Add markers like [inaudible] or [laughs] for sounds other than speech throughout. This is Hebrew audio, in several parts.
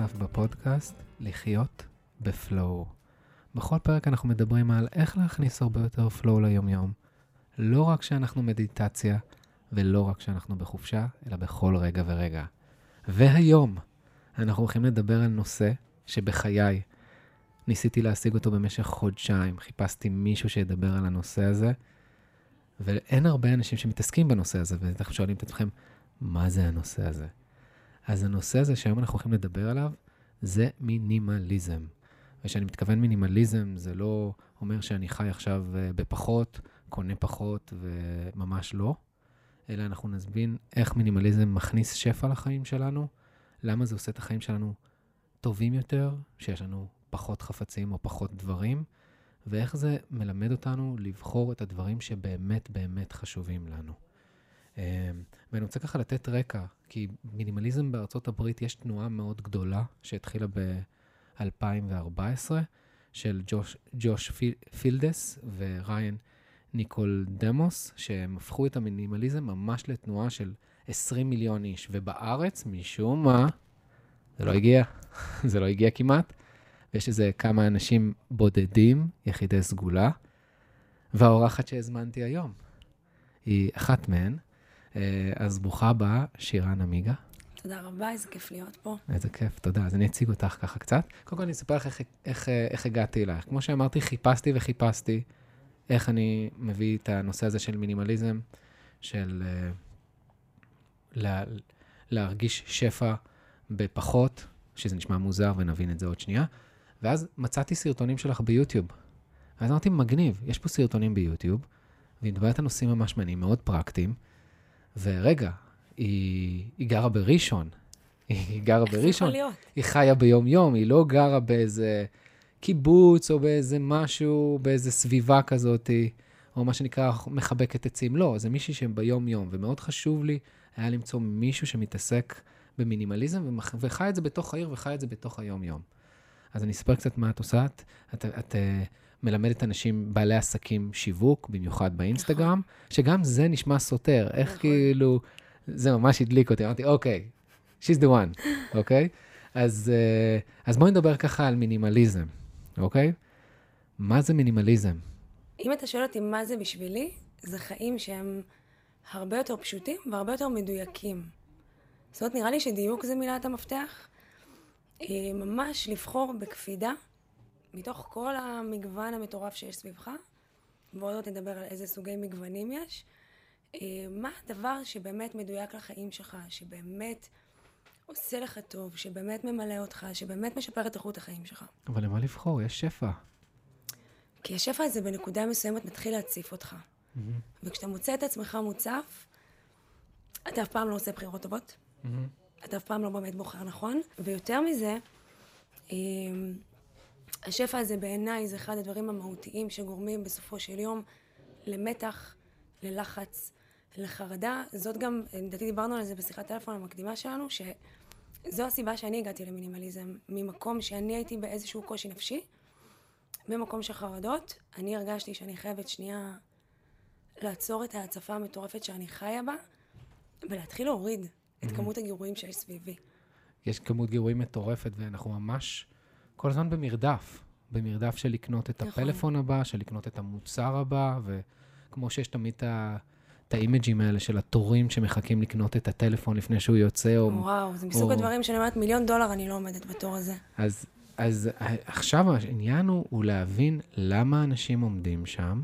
נוסף בפודקאסט, לחיות בפלואו. בכל פרק אנחנו מדברים על איך להכניס הרבה יותר פלואו ליומיום. לא רק כשאנחנו מדיטציה, ולא רק כשאנחנו בחופשה, אלא בכל רגע ורגע. והיום אנחנו הולכים לדבר על נושא שבחיי ניסיתי להשיג אותו במשך חודשיים. חיפשתי מישהו שידבר על הנושא הזה, ואין הרבה אנשים שמתעסקים בנושא הזה, ואתם שואלים את עצמכם, מה זה הנושא הזה? אז הנושא הזה שהיום אנחנו הולכים לדבר עליו, זה מינימליזם. וכשאני מתכוון מינימליזם, זה לא אומר שאני חי עכשיו אה, בפחות, קונה פחות, וממש לא, אלא אנחנו נסבין איך מינימליזם מכניס שפע לחיים שלנו, למה זה עושה את החיים שלנו טובים יותר, שיש לנו פחות חפצים או פחות דברים, ואיך זה מלמד אותנו לבחור את הדברים שבאמת באמת חשובים לנו. אמ, ואני רוצה ככה לתת רקע, כי מינימליזם בארצות הברית יש תנועה מאוד גדולה שהתחילה ב-2014, של ג'וש, ג'וש פילדס וריין ניקול דמוס, שהם הפכו את המינימליזם ממש לתנועה של 20 מיליון איש, ובארץ, משום מה, זה לא הגיע, [laughs] זה לא הגיע כמעט, ויש איזה כמה אנשים בודדים, יחידי סגולה, והאורחת שהזמנתי היום היא אחת מהן. אה, אז ברוכה הבאה, שירן עמיגה. תודה רבה, איזה כיף להיות פה. איזה כיף, תודה. אז אני אציג אותך ככה קצת. קודם כל אני אספר לך איך, איך, איך הגעתי אלייך. כמו שאמרתי, חיפשתי וחיפשתי איך אני מביא את הנושא הזה של מינימליזם, של uh, לה, להרגיש שפע בפחות, שזה נשמע מוזר ונבין את זה עוד שנייה. ואז מצאתי סרטונים שלך ביוטיוב. ואז אמרתי, מגניב, יש פה סרטונים ביוטיוב, והיא מדברת על נושאים ממש מעניינים, מאוד פרקטיים. ורגע, היא, היא גרה בראשון. [laughs] היא גרה בראשון. איך זה יכול להיות? היא חיה ביום-יום, היא לא גרה באיזה קיבוץ או באיזה משהו, באיזה סביבה כזאת, או מה שנקרא מחבקת עצים. לא, זה מישהי שביום-יום, ומאוד חשוב לי היה למצוא מישהו שמתעסק במינימליזם וחי את זה בתוך העיר וחי את זה בתוך היום-יום. אז אני אספר קצת מה את עושה. את, את, את uh, מלמדת אנשים, בעלי עסקים, שיווק, במיוחד באינסטגרם, נכון. שגם זה נשמע סותר. איך נכון. כאילו, זה ממש הדליק אותי. אמרתי, אוקיי, she's the one, [laughs] אוקיי? אז, uh, אז בואי נדבר ככה על מינימליזם, אוקיי? מה זה מינימליזם? אם אתה שואל אותי מה זה בשבילי, זה חיים שהם הרבה יותר פשוטים והרבה יותר מדויקים. זאת אומרת, נראה לי שדיוק זה מילת המפתח. אה, ממש לבחור בקפידה, מתוך כל המגוון המטורף שיש סביבך, ועוד עוד נדבר על איזה סוגי מגוונים יש, אה, מה הדבר שבאמת מדויק לחיים שלך, שבאמת עושה לך טוב, שבאמת ממלא אותך, שבאמת משפר את איכות החיים שלך. אבל למה לבחור? יש שפע. כי השפע הזה בנקודה מסוימת מתחיל להציף אותך. Mm-hmm. וכשאתה מוצא את עצמך מוצף, אתה אף פעם לא עושה בחירות טובות. Mm-hmm. אתה אף פעם לא באמת בוחר נכון. ויותר מזה, אמ, השפע הזה בעיניי זה אחד הדברים המהותיים שגורמים בסופו של יום למתח, ללחץ, לחרדה. זאת גם, לדעתי דיברנו על זה בשיחת טלפון המקדימה שלנו, שזו הסיבה שאני הגעתי למינימליזם, ממקום שאני הייתי באיזשהו קושי נפשי, במקום של חרדות, אני הרגשתי שאני חייבת שנייה לעצור את ההצפה המטורפת שאני חיה בה, ולהתחיל להוריד את mm-hmm. כמות הגירויים שיש סביבי. יש כמות גירויים מטורפת, ואנחנו ממש כל הזמן במרדף. במרדף של לקנות את נכון. הפלאפון הבא, של לקנות את המוצר הבא, וכמו שיש תמיד את האימג'ים האלה של התורים שמחכים לקנות את הטלפון לפני שהוא יוצא, או... וואו, זה מסוג או... הדברים שאני אומרת, מיליון דולר אני לא עומדת בתור הזה. אז, אז עכשיו העניין הוא, הוא להבין למה אנשים עומדים שם,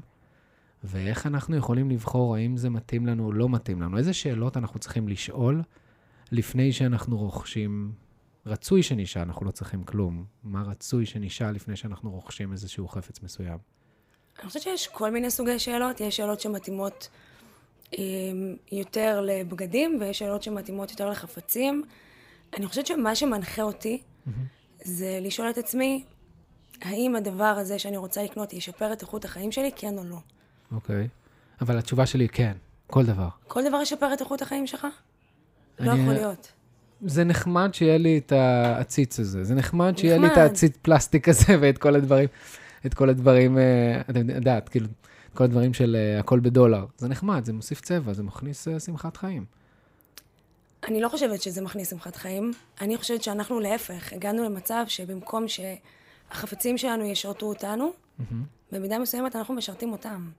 ואיך אנחנו יכולים לבחור האם זה מתאים לנו או לא מתאים לנו. איזה שאלות אנחנו צריכים לשאול לפני שאנחנו רוכשים, רצוי שנשאל, אנחנו לא צריכים כלום. מה רצוי שנשאל לפני שאנחנו רוכשים איזשהו חפץ מסוים? אני חושבת שיש כל מיני סוגי שאלות. יש שאלות שמתאימות אה, יותר לבגדים, ויש שאלות שמתאימות יותר לחפצים. אני חושבת שמה שמנחה אותי mm-hmm. זה לשאול את עצמי, האם הדבר הזה שאני רוצה לקנות ישפר את איכות החיים שלי, כן או לא. אוקיי. Okay. אבל התשובה שלי היא כן, כל דבר. כל דבר ישפר את איכות החיים שלך? לא יכול להיות. זה נחמד שיהיה לי את העציץ הזה, זה נחמד שיהיה לי את העציץ פלסטיק הזה [laughs] ואת כל הדברים, את כל הדברים, אה, את יודעת, כאילו, כל הדברים של אה, הכל בדולר. זה נחמד, זה מוסיף צבע, זה מכניס אה, שמחת חיים. אני לא חושבת שזה מכניס שמחת חיים. אני חושבת שאנחנו להפך, הגענו למצב שבמקום שהחפצים שלנו ישרתו אותנו, במידה מסוימת אנחנו משרתים אותם.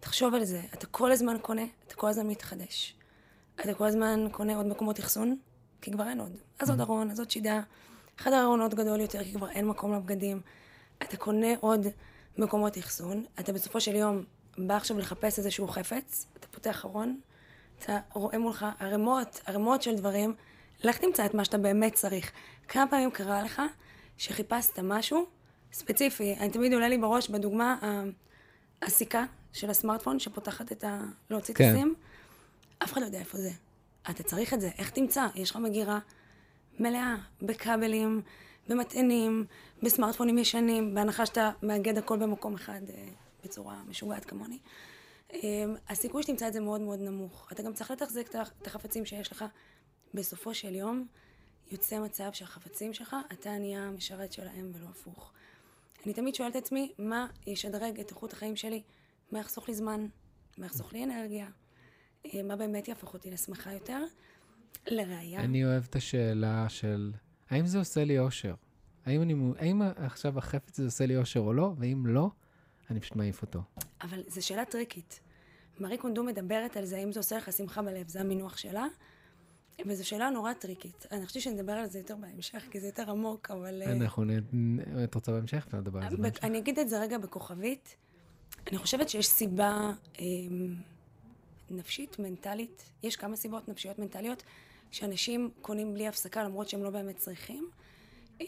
תחשוב על זה, אתה כל הזמן קונה, אתה כל הזמן מתחדש. אתה כל הזמן קונה עוד מקומות אחסון, כי כבר אין עוד. אז עוד ארון, אז עוד שידה. חדר ארונות גדול יותר, כי כבר אין מקום לבגדים. אתה קונה עוד מקומות אחסון, אתה בסופו של יום בא עכשיו לחפש איזשהו חפץ, אתה פותח ארון, אתה רואה מולך ערימות, ערימות של דברים, לך תמצא את מה שאתה באמת צריך. כמה פעמים קרה לך שחיפשת משהו ספציפי, אני תמיד עולה לי בראש בדוגמה הסיכה של הסמארטפון שפותחת את ה... להוציא כן. את הסים, אף אחד לא יודע איפה זה. אתה צריך את זה, איך תמצא? יש לך מגירה מלאה בכבלים, במטענים, בסמארטפונים ישנים, בהנחה שאתה מאגד הכל במקום אחד אה, בצורה משוגעת כמוני. אה, הסיכוי שתמצא את זה מאוד מאוד נמוך. אתה גם צריך לתחזק את החפצים שיש לך. בסופו של יום, יוצא מצב שהחפצים שלך, אתה נהיה המשרת שלהם ולא הפוך. אני תמיד שואלת את עצמי, מה ישדרג את איכות החיים שלי? מה יחסוך לי זמן? מה יחסוך לי אנרגיה? אה, מה באמת יהפוך אותי לשמחה יותר? לראיה, אני אוהב את השאלה של, האם זה עושה לי אושר? האם, אני, האם עכשיו החפץ הזה עושה לי אושר או לא? ואם לא, אני פשוט מעיף אותו. אבל זו שאלה טריקית. מארי קונדו מדברת על זה, האם זה עושה לך שמחה בלב, זה המינוח שלה, וזו שאלה נורא טריקית. אני חושבת שנדבר על זה יותר בהמשך, כי זה יותר עמוק, אבל... אה, אנחנו נ... את רוצה בהמשך? לדבר על זה בהמשך. אני אגיד את זה רגע בכוכבית. אני חושבת שיש סיבה אה, נפשית, מנטלית, יש כמה סיבות נפשיות מנטליות, שאנשים קונים בלי הפסקה למרות שהם לא באמת צריכים. אה,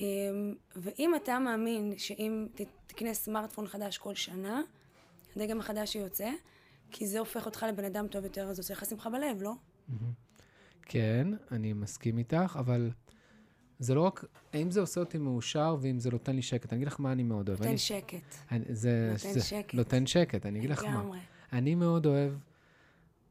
ואם אתה מאמין שאם תקנה סמארטפון חדש כל שנה, הדגם החדש שיוצא, כי זה הופך אותך לבן אדם טוב יותר, אז עושה לך שמחה בלב, לא? כן, אני מסכים איתך, אבל זה לא רק, האם זה עושה אותי מאושר ואם זה נותן לי שקט. אני אגיד לך מה אני מאוד אוהב. נותן אני, שקט. אני, זה, נותן זה, שקט. נותן שקט, אני אגיד לך מה. לגמרי. אני מאוד אוהב,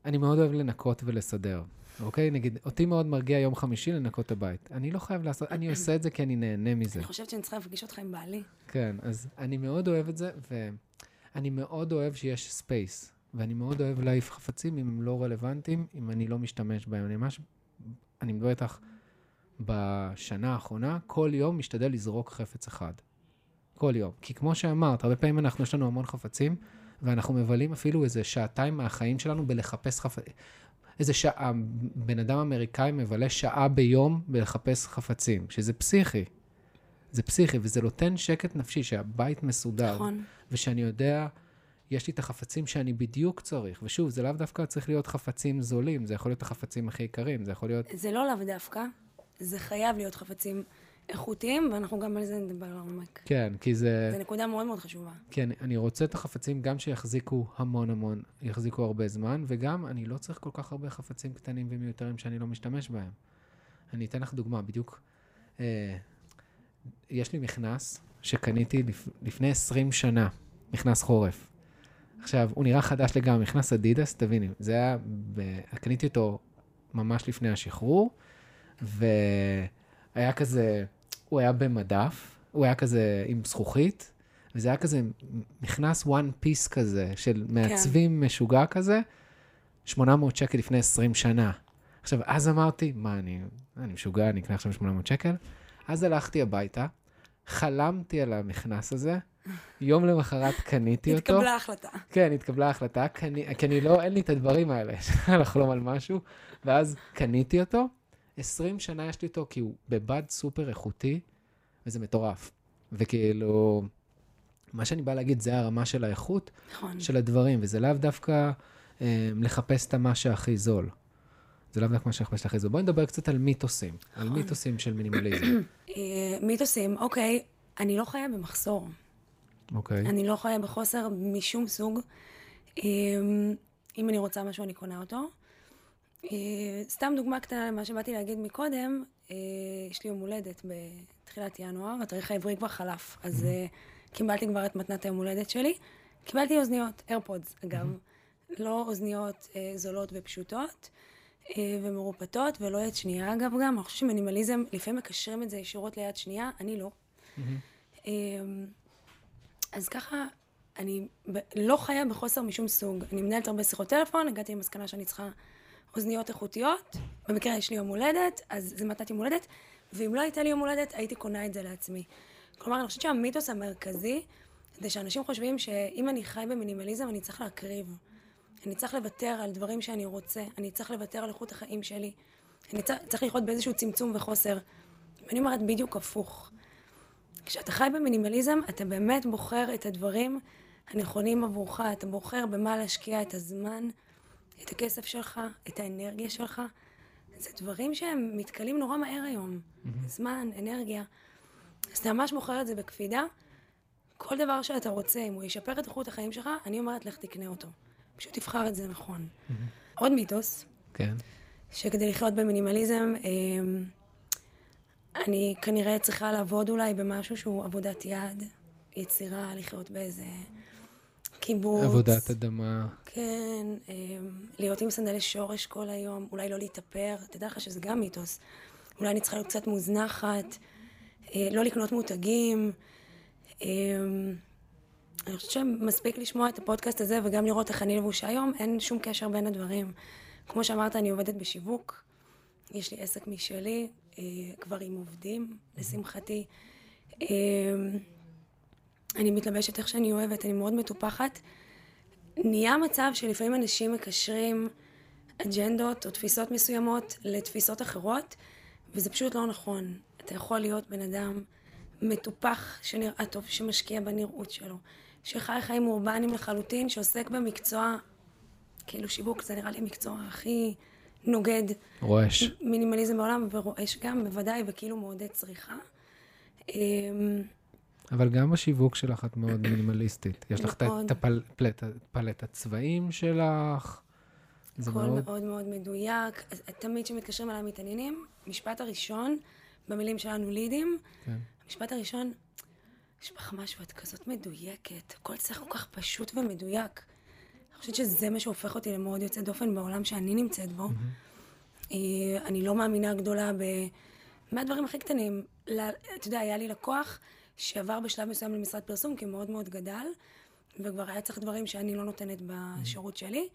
אני מאוד אוהב לנקות ולסדר, אוקיי? נגיד, אותי מאוד מרגיע יום חמישי לנקות את הבית. אני לא חייב לעשות, אני עושה את זה כי אני נהנה מזה. אני חושבת שאני צריכה להפגיש אותך עם בעלי. כן, אז אני מאוד אוהב את זה, ואני מאוד אוהב שיש space, ואני מאוד אוהב להעיף חפצים אם הם לא רלוונטיים, אם אני לא משתמש בהם. אני ממש, אני מדבר איתך בשנה האחרונה, כל יום משתדל לזרוק חפץ אחד. כל יום. כי כמו שאמרת, הרבה פעמים אנחנו, יש לנו המון חפצים, ואנחנו מבלים אפילו איזה שעתיים מהחיים שלנו בלחפש חפצים. איזה שעה, בן אדם אמריקאי מבלה שעה ביום בלחפש חפצים, שזה פסיכי. זה פסיכי, וזה נותן שקט נפשי, שהבית מסודר. נכון. ושאני יודע, יש לי את החפצים שאני בדיוק צריך. ושוב, זה לאו דווקא צריך להיות חפצים זולים, זה יכול להיות החפצים הכי יקרים, זה יכול להיות... זה לא לאו דווקא, זה חייב להיות חפצים איכותיים, ואנחנו גם על זה נדבר לעומק. כן, כי זה... זו נקודה מאוד מאוד חשובה. כן, אני רוצה את החפצים גם שיחזיקו המון המון, יחזיקו הרבה זמן, וגם אני לא צריך כל כך הרבה חפצים קטנים ומיותרים שאני לא משתמש בהם. אני אתן לך דוגמה, בדיוק. אה, יש לי מכנס שקניתי לפ, לפני 20 שנה, מכנס חורף. עכשיו, הוא נראה חדש לגמרי, מכנס אדידס, תביני, זה היה, ב... קניתי אותו ממש לפני השחרור, והיה כזה, הוא היה במדף, הוא היה כזה עם זכוכית, וזה היה כזה מכנס one piece כזה, של מעצבים משוגע כזה, 800 שקל לפני 20 שנה. עכשיו, אז אמרתי, מה, אני, אני משוגע, אני אקנה עכשיו 800 שקל? אז הלכתי הביתה, חלמתי על המכנס הזה, יום למחרת קניתי אותו. התקבלה החלטה. כן, התקבלה החלטה, כי אני, כי אני לא, אין לי את הדברים האלה, [laughs] לחלום על משהו, ואז קניתי אותו. 20 שנה יש לי אותו, כי הוא בבד סופר איכותי, וזה מטורף. וכאילו, מה שאני בא להגיד, זה הרמה של האיכות נכון. של הדברים, וזה לאו דווקא אה, לחפש את מה שהכי זול. זה לאו דווקא מה שנחפש הכי זול. בואי נדבר קצת על מיתוסים, על נכון. מיתוסים של מינימליזם, [clears throat] אה, מיתוסים, אוקיי, אני לא חיה במחסור. אוקיי? אני לא חיה בחוסר משום סוג. אה, אם אני רוצה משהו, אני קונה אותו. אה, סתם דוגמה קטנה למה שבאתי להגיד מקודם, אה, יש לי יום הולדת בתחילת ינואר, התאריך העברי כבר חלף, אז אה, קיבלתי כבר את מתנת היום הולדת שלי. קיבלתי אוזניות, איירפודס אגב, לא אוזניות זולות ופשוטות. ומרופטות, ולא יד שנייה אגב גם, אני חושבת שמינימליזם, לפעמים מקשרים את זה ישירות ליד שנייה, אני לא. אה, אז ככה, אני לא חיה בחוסר משום סוג. אני מנהלת הרבה שיחות טלפון, הגעתי למסקנה שאני צריכה אוזניות איכותיות, במקרה יש לי יום הולדת, אז זה מתת יום הולדת, ואם לא הייתה לי יום הולדת, הייתי קונה את זה לעצמי. כלומר, אני חושבת שהמיתוס המרכזי, זה שאנשים חושבים שאם אני חי במינימליזם, אני צריך להקריב. אני צריך לוותר על דברים שאני רוצה, אני צריך לוותר על איכות החיים שלי. אני צריך, צריך לחיות באיזשהו צמצום וחוסר. ואני אומרת בדיוק הפוך. כשאתה חי במינימליזם, אתה באמת בוחר את הדברים הנכונים עבורך, אתה בוחר במה להשקיע את הזמן, את הכסף שלך, את האנרגיה שלך. זה דברים שהם מתכלים נורא מהר היום. Mm-hmm. זמן, אנרגיה. אז אתה ממש בוחר את זה בקפידה. כל דבר שאתה רוצה, אם הוא ישפר את איכות החיים שלך, אני אומרת, לך תקנה אותו. פשוט תבחר את זה נכון. Mm-hmm. עוד מיתוס. כן. שכדי לחיות במינימליזם, אמ, אני כנראה צריכה לעבוד אולי במשהו שהוא עבודת יד, יצירה, לחיות באיזה קיבוץ. עבודת אדמה. כן, אמ, להיות עם סנדלי שורש כל היום, אולי לא להתאפר, תדע לך שזה גם מיתוס. אולי אני צריכה להיות קצת מוזנחת, אה, לא לקנות מותגים. אמ, אני חושבת שמספיק לשמוע את הפודקאסט הזה וגם לראות איך אני לבושה היום, אין שום קשר בין הדברים. כמו שאמרת, אני עובדת בשיווק, יש לי עסק משלי, אה, כבר עם עובדים, לשמחתי. אני מתלבשת איך שאני אוהבת, אני מאוד מטופחת. נהיה מצב שלפעמים אנשים מקשרים אג'נדות או תפיסות מסוימות לתפיסות אחרות, וזה פשוט לא נכון. אתה יכול להיות בן אדם מטופח שנראה טוב, שמשקיע בנראות שלו, שחי חיים אורבניים לחלוטין, שעוסק במקצוע, כאילו שיווק זה נראה לי המקצוע הכי נוגד. רועש. מינימליזם בעולם, ורועש גם, בוודאי, וכאילו מעודד צריכה. אבל גם בשיווק שלך את מאוד מינימליסטית. יש לך את מאוד. הפלט הצבעים שלך. זה הכל מאוד... מאוד מאוד מדויק. תמיד כשמתקשרים אליי מתעניינים, משפט הראשון, במילים שלנו לידים, כן. המשפט הראשון, יש בך משהו, את כזאת מדויקת, הכל צריך כל כך פשוט ומדויק. אני חושבת שזה מה שהופך אותי למאוד יוצא דופן בעולם שאני נמצאת בו. אה, אני לא מאמינה גדולה ב... מהדברים הכי קטנים. אתה יודע, היה לי לקוח שעבר בשלב מסוים למשרד פרסום, כי הוא מאוד מאוד גדל, וכבר היה צריך דברים שאני לא נותנת בשירות שלי.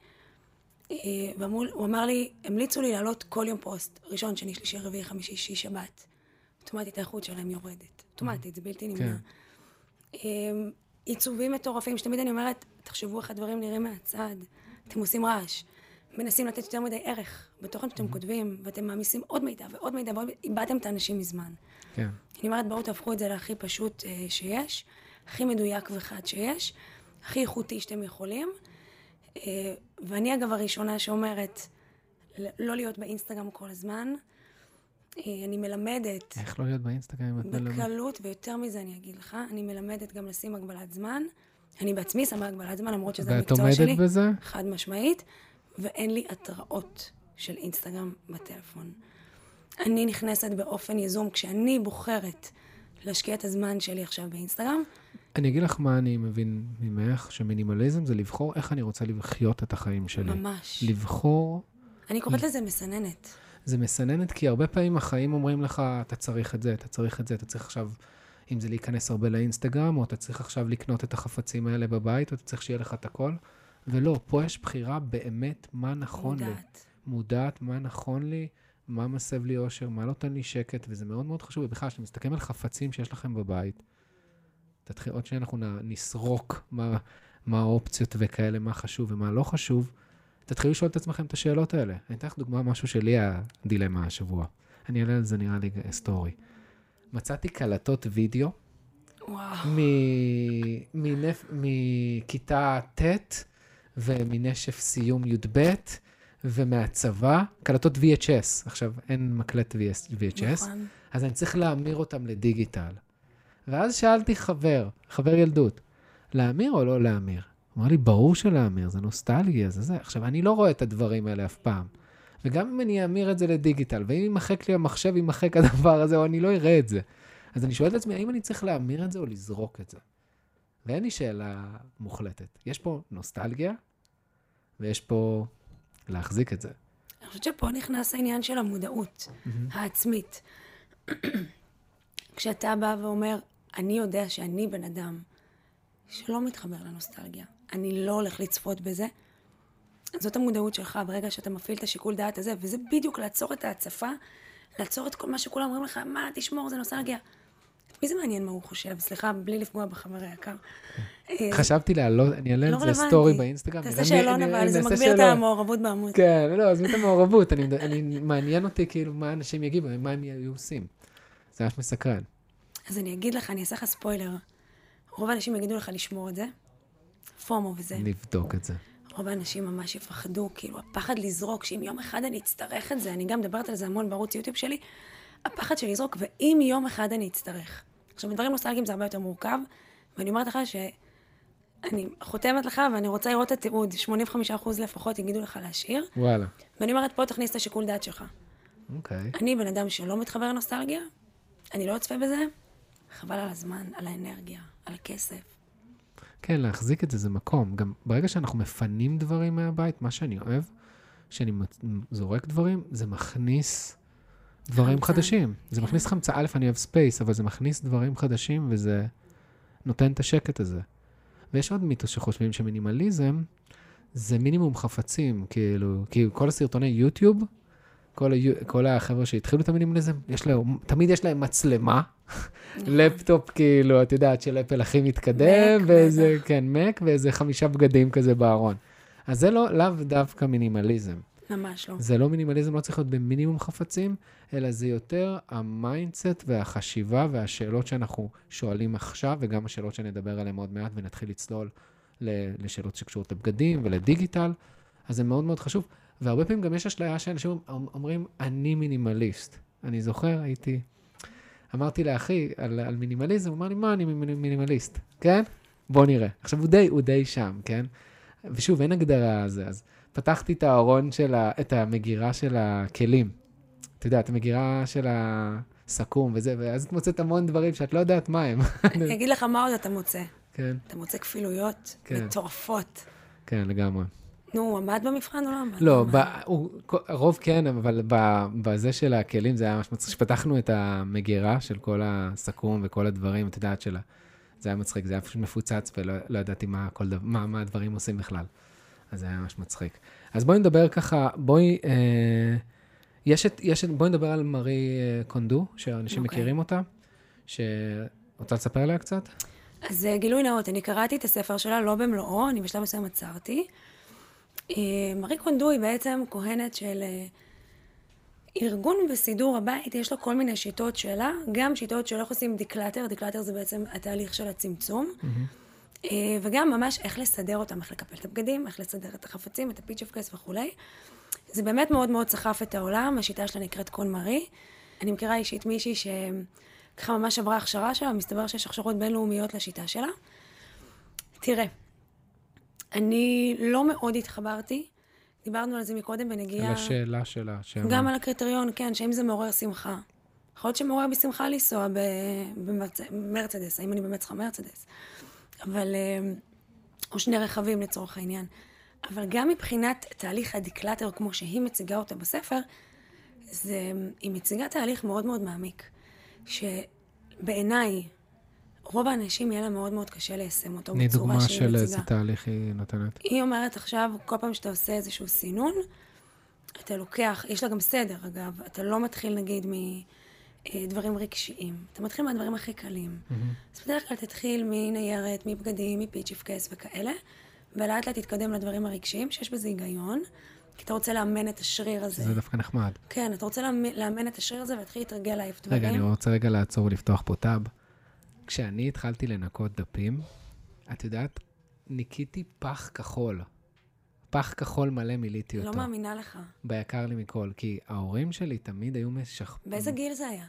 אה, והוא אמר לי, המליצו לי להעלות כל יום פוסט, ראשון, שני, שלישי, רביעי, חמישי, שישי, שבת. אוטומטית האיכות שלהם יורדת. אוטומטית, זה בלתי נמנע. אמ, עיצובים מטורפים, שתמיד אני אומרת, תחשבו איך הדברים נראים מהצד. אתם עושים רעש. מנסים לתת יותר מדי ערך בתוכן שאתם כותבים, ואתם מעמיסים עוד מידע ועוד מידע ועוד איבדתם את האנשים מזמן. כן. אני אומרת, בואו תהפכו את זה להכי פשוט אה, שיש, הכי מדויק וחד שיש, הכי איכותי שאתם יכולים. אה, ואני אגב הראשונה שאומרת, לא להיות באינסטגרם כל הזמן. אה, אני מלמדת איך לא להיות באינסטגרם אם את מלמדת? בקלות, ויותר מזה אני אגיד לך, אני מלמדת גם לשים הגבלת זמן. אני בעצמי שמה הגבלת זמן, למרות שזה ואת המקצוע שלי. עומדת בזה? חד משמעית, ואין לי התראות של אינסטגרם בטלפון. אני נכנסת באופן יזום, כשאני בוחרת להשקיע את הזמן שלי עכשיו באינסטגרם, אני אגיד לך מה אני מבין ממך, שמינימליזם זה לבחור איך אני רוצה לחיות את החיים שלי. ממש. לבחור, אני קוראת לזה מסננת. זה מסננת, כי הרבה פעמים החיים אומרים לך, אתה צריך את זה, אתה צריך את זה, אתה צריך עכשיו, אם זה להיכנס הרבה לאינסטגרם, או אתה צריך עכשיו לקנות את החפצים האלה בבית, או אתה צריך שיהיה לך את הכל. ולא, פה יש בחירה באמת מה נכון לי. מודעת. מודעת מה נכון לי, מה מסב לי אושר, מה נותן לי שקט, וזה מאוד מאוד חשוב. ובכלל, כשאתם מסתכלים על חפצים שיש לכם בבית, תתחיל, עוד שניה אנחנו נסרוק מה, מה האופציות וכאלה, מה חשוב ומה לא חשוב, תתחילו לשאול את עצמכם את השאלות האלה. אני אתן לך דוגמה, משהו שלי היה דילמה השבוע. אני אעלה על זה נראה לי סטורי. מצאתי קלטות וידאו וואו. מ- מנפ- מכיתה ט' ומנשף סיום י"ב ומהצבא, קלטות VHS. עכשיו, אין מקלט VHS, נכון. אז אני צריך להמיר אותם לדיגיטל. ואז שאלתי חבר, חבר ילדות, להמיר או לא להמיר? הוא אמר לי, ברור שלהמיר, זה נוסטלגיה, זה זה. עכשיו, אני לא רואה את הדברים האלה אף פעם. וגם אם אני אמיר את זה לדיגיטל, ואם יימחק לי המחשב, יימחק [laughs] הדבר הזה, או אני לא אראה את זה. אז אני שואל את עצמי, האם אני צריך להמיר את זה או לזרוק את זה? ואין לי שאלה מוחלטת. יש פה נוסטלגיה, ויש פה להחזיק את זה. אני חושבת שפה נכנס העניין של המודעות העצמית. [clears throat] כשאתה בא ואומר, אני יודע שאני בן אדם שלא מתחבר לנוסטלגיה, אני לא הולך לצפות בזה, זאת המודעות שלך ברגע שאתה מפעיל את השיקול דעת הזה, וזה בדיוק לעצור את ההצפה, לעצור את כל מה שכולם אומרים לך, מה, תשמור, זה נוסטלגיה. מי זה מעניין מה הוא חושב? סליחה, בלי לפגוע בחבר היקר. אה, חשבתי להעלות, אני אעלה לא את זה רלוונטי. סטורי באינסטגרם. תעשה שאלון, אבל זה מגביר את. המעורבות בעמוד. כן, לא, עזבי את המעורבות, מעניין אותי כאילו מה אנשים יגיבו, מה הם היו עושים. זה ממש מסקרן. אז אני אגיד לך, אני אעשה לך ספוילר. רוב האנשים יגידו לך לשמור את זה, פומו וזה. נבדוק את זה. רוב האנשים ממש יפחדו, כאילו, הפחד לזרוק, שאם יום אחד אני אצטרך את זה, אני גם מדברת על זה המון בערוץ יוטיוב שלי, הפחד של לזרוק, ואם יום אחד אני אצטרך. עכשיו, בדברים נוסטלגיים זה הרבה יותר מורכב, ואני אומרת לך שאני חותמת לך, ואני רוצה לראות את התיעוד, 85% לפחות יגידו לך להשאיר, וואלה. ואני אומרת, פה תכניס את השיקול דעת שלך. אוקיי. אני בן אדם שלא מתחבר לנוסטלגיה, אני לא אצפה בזה, חבל על הזמן, על האנרגיה, על הכסף. כן, להחזיק את זה, זה מקום. גם ברגע שאנחנו מפנים דברים מהבית, מה שאני אוהב, שאני זורק דברים, זה מכניס דברים. חדשים. זה. מכניס חמצה, א', אני אוהב space, אבל זה מכניס דברים חדשים, וזה נותן את השקט הזה. ויש עוד מיתוס שחושבים שמינימליזם זה מינימום חפצים, כאילו, כי כל הסרטוני YouTube, כל, היו, כל החבר'ה שהתחילו את המינימליזם, יש להם, תמיד יש להם מצלמה, נכון. לפטופ, כאילו, את יודעת, של Apple הכי מתקדם, ואיזה. כן, Mac, ואיזה חמישה בגדים כזה בארון. אז זה לא, לאו דווקא מינימליזם. ממש לא. זה לא מינימליזם, לא צריך להיות במינימום חפצים, אלא זה יותר ה mindset והחשיבה והשאלות שאנחנו שואלים עכשיו, וגם השאלות שנדבר עליהן עוד מעט ונתחיל לצלול לשאלות שקשורות לבגדים ולדיגיטל. אז זה מאוד מאוד חשוב. והרבה פעמים גם יש אשליה שאנשים אומ- אומרים, אני מינימליסט. אני זוכר, הייתי... אמרתי לאחי על, על מינימליזם, הוא אמר לי, מה אני מיני- מינימליסט, כן? בוא נראה. עכשיו, הוא די, הוא די שם, כן? ושוב, אין הגדרה על זה, אז פתחתי את הארון של ה... את המגירה של הכלים. אתה יודע, את המגירה של הסכו"ם וזה, ואז את מוצאת המון דברים שאת לא יודעת מה הם. אני אגיד לך מה עוד אתה מוצא. כן, אתה מוצא כפילויות כן. מטורפות. כן, לגמרי. נו, הוא עמד במבחן או לא עמד? לא. ב, הוא, הרוב כן, אבל ב, בזה של הכלים זה היה ממש מצחיק. כשפתחנו את המגירה של כל הסכו"ם וכל הדברים, את יודעת, שלה, זה היה מצחיק, זה היה פשוט מפוצץ ולא לא ידעתי מה, כל דבר, מה, מה הדברים עושים בכלל. אז זה היה ממש מצחיק. אז בואי נדבר ככה, בואי, אה, יש את, יש את, בואי נדבר על מארי אה, קונדו, שאנשים אוקיי. מכירים אותה, ש... רוצה לספר עליה קצת? אז אה, גילוי נאות, אני קראתי את הספר שלה, לא במלואו, אני בשלב מסוים עצרתי. אה, מארי קונדו היא בעצם כהנת של ארגון וסידור הבית, יש לה כל מיני שיטות שלה, גם שיטות של איך עושים declutter, declutter זה בעצם התהליך של הצמצום, אה, וגם ממש איך לסדר אותם, איך לקפל את הבגדים, איך לסדר את החפצים, את הפיצ'פקס וכולי. זה באמת מאוד מאוד סחף את העולם, השיטה שלה נקראת קון מארי. אני מכירה אישית מישהי שככה ממש עברה הכשרה שלה, מסתבר שיש הכשרות בינלאומיות לשיטה שלה. תראה, אני לא מאוד התחברתי, דיברנו על זה מקודם בנגיעה... על השאלה שלה. שאמרת. גם על הקריטריון, כן, שאם זה מעורר שמחה. יכול להיות שמעורר בי שמחה לנסוע במרצדס, האם אני באמת צריכה מרצדס. אבל... אה, או שני רכבים לצורך העניין. אבל גם מבחינת תהליך הדקלטר, כמו שהיא מציגה אותה בספר, זה, היא מציגה תהליך מאוד מאוד מעמיק, שבעיניי, רוב האנשים יהיה להם מאוד מאוד קשה ליישם אותו בצורה דוגמה שהיא של מציגה. איזה תהליך היא נותנת. היא אומרת עכשיו, כל פעם שאתה עושה איזשהו סינון, אתה לוקח, יש לה גם סדר אגב, אתה לא מתחיל נגיד מדברים רגשיים, אתה מתחיל מהדברים הכי קלים. אז בדרך כלל תתחיל מניירת, מבגדים, מפיצ'יפקס וכאלה, ולאט לאט תתקדם לדברים הרגשיים, שיש בזה היגיון, כי אתה רוצה לאמן את השריר הזה. זה דווקא נחמד. כן, אתה רוצה לאמן, לאמן את השריר הזה ולהתחיל להתרגל להעיף דברים. רגע, אני רוצה רגע לעצור ולפתוח פה טאב. כשאני התחלתי לנקות דפים, את יודעת, ניקיתי פח כחול. פח כחול מלא מילאתי לא אותו. מאמינה לך. ביקר לי מכל, כי ההורים שלי תמיד היו משכ... באיזה גיל זה היה?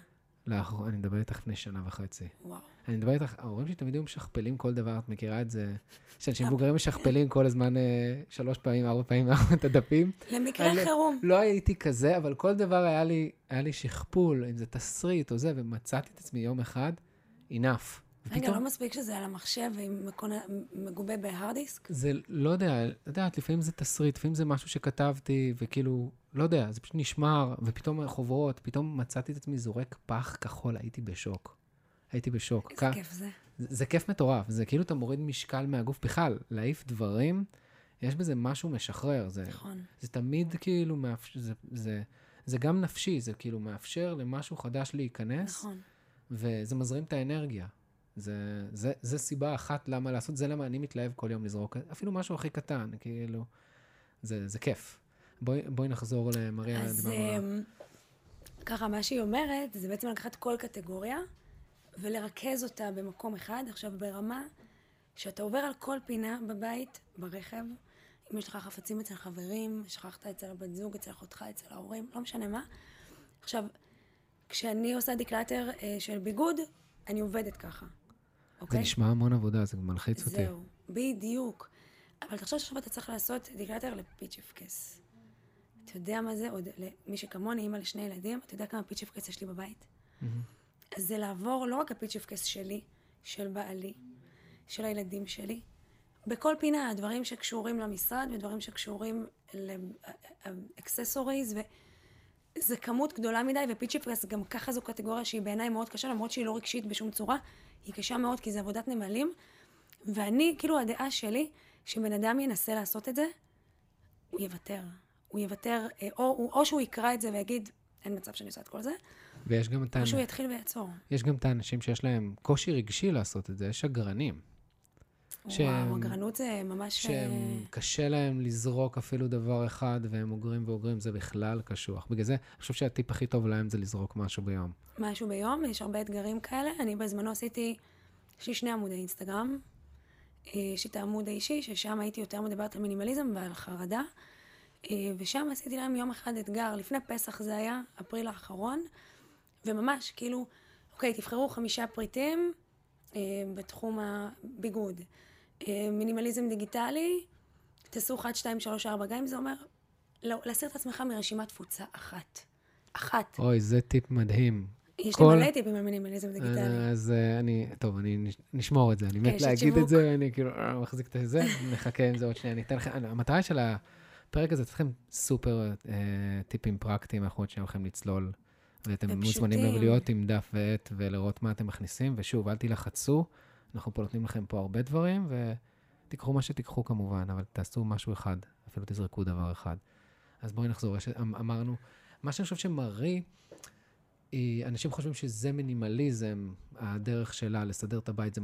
לאחור... אני מדבר איתך לפני שנה וחצי. וואו. אני מדבר איתך, ההורים שלי תמיד היו משכפלים כל דבר, את מכירה את זה? שאנשים מבוגרים משכפלים כל הזמן אה, שלוש פעמים, ארבע פעמים את הדפים. למקרה אני- חירום. לא הייתי כזה, אבל כל דבר היה לי, היה לי שכפול, אם זה תסריט או זה, ומצאתי את עצמי יום אחד, enough. רגע, לא מספיק שזה על המחשב ועם מקונה- מגובה בהארד דיסק? זה, לא יודע, את יודעת, לפעמים זה תסריט, לפעמים זה משהו שכתבתי, וכאילו, לא יודע, זה פשוט נשמר, ופתאום חוברות, פתאום מצאתי את עצמי זורק פח כחול, הייתי בשוק. הייתי בשוק. איזה כ- כיף זה. זה, זה כיף מטורף, זה כאילו אתה מוריד משקל מהגוף בכלל, להעיף דברים, יש בזה משהו משחרר. זה, נכון. זה תמיד כאילו, מאפ... זה, זה, זה גם נפשי, זה כאילו מאפשר למשהו חדש להיכנס, נכון. וזה מזרים את האנרגיה. זה, זה, זה סיבה אחת למה לעשות, זה למה אני מתלהב כל יום לזרוק, אפילו משהו הכי קטן, כאילו, זה, זה כיף. בואי, בואי נחזור למריה, אז דיברנו. אמ, ככה, מה שהיא אומרת, זה בעצם לקחת כל קטגוריה ולרכז אותה במקום אחד. עכשיו, ברמה שאתה עובר על כל פינה בבית, ברכב, אם יש לך חפצים אצל חברים, שכחת אצל הבת זוג, אצל אחותך, אצל ההורים, לא משנה מה. עכשיו, כשאני עושה declutter אה, של ביגוד, אני עובדת ככה, זה אוקיי? נשמע המון עבודה, זה מלחיץ אותי. זהו, בדיוק. אבל תחשוב שעכשיו אתה צריך לעשות declutter לפיצ'פקס. אתה יודע מה זה? עוד למי שכמוני, אימא לשני ילדים, אתה יודע כמה פיצ'פקס יש לי בבית? אז זה לעבור לא רק הפיצ'פקס שלי, של בעלי, של הילדים שלי, בכל פינה, דברים שקשורים למשרד ודברים שקשורים לאקססוריז, וזה כמות גדולה מדי, ופיצ'פקס גם ככה זו קטגוריה שהיא בעיניי מאוד קשה, למרות שהיא לא רגשית בשום צורה, היא קשה מאוד כי זה עבודת נמלים, ואני, כאילו הדעה שלי, שבן אדם ינסה לעשות את זה, הוא יוותר. הוא יוותר, אה, או, או, שהוא יקרא את זה ויגיד, אין מצב שאני עושה את כל זה, ויש גם את, או שהוא יתחיל ויעצור. יש גם את האנשים שיש להם קושי רגשי לעשות את זה, יש שגרנים. שהם- וואו, אגרנות זה ממש... שהם אה, קשה להם לזרוק אפילו דבר אחד, והם אוגרים ואוגרים, זה בכלל קשוח. בגלל זה, אני חושב שהטיפ הכי טוב להם זה לזרוק משהו ביום. משהו ביום, יש הרבה אתגרים כאלה. אני בזמנו עשיתי, יש לי שני עמודי אינסטגרם. אה, יש את העמוד האישי, ששם הייתי יותר מדברת על מינימליזם ועל חרדה. אה, ושם עשיתי להם יום אחד אתגר, לפני פסח זה היה, אפריל האחרון, וממש, כאילו, אוקיי, תבחרו חמישה פריטים בתחום הביגוד. אה, מינימליזם דיגיטלי, תעשו 1, 2, 3, 4, גם אם זה אומר לא, להסיר את עצמך מרשימת תפוצה אחת. אחת. אוי, זה טיפ מדהים. יש כל- לי מלא טיפים על מינימליזם דיגיטלי. אז אה, אני, טוב, אני נש- נשמור את זה, אני מת אשת להגיד את. זה, אני כאילו אה, מחזיק את זה, [laughs] נחכה עם זה עוד שנייה, אני אתן לכם, המטרה של הפרק הזה, אתן לכם סופר טיפים פרקטיים, אנחנו עוד שנייה הולכים לצלול, ואתם. מוזמנים להיות עם דף ועט ולראות מה אתם מכניסים, ושוב, אל תילחצו, אנחנו פה נותנים לכם פה הרבה דברים, ותיקחו מה שתיקחו כמובן, אבל תעשו משהו אחד, אפילו תזרקו דבר אחד. אז בואי נחזור, יש, אמ- אמרנו, מה שאני חושב שמרי, אנשים חושבים שזה מינימליזם, הדרך שלה לסדר את הבית זה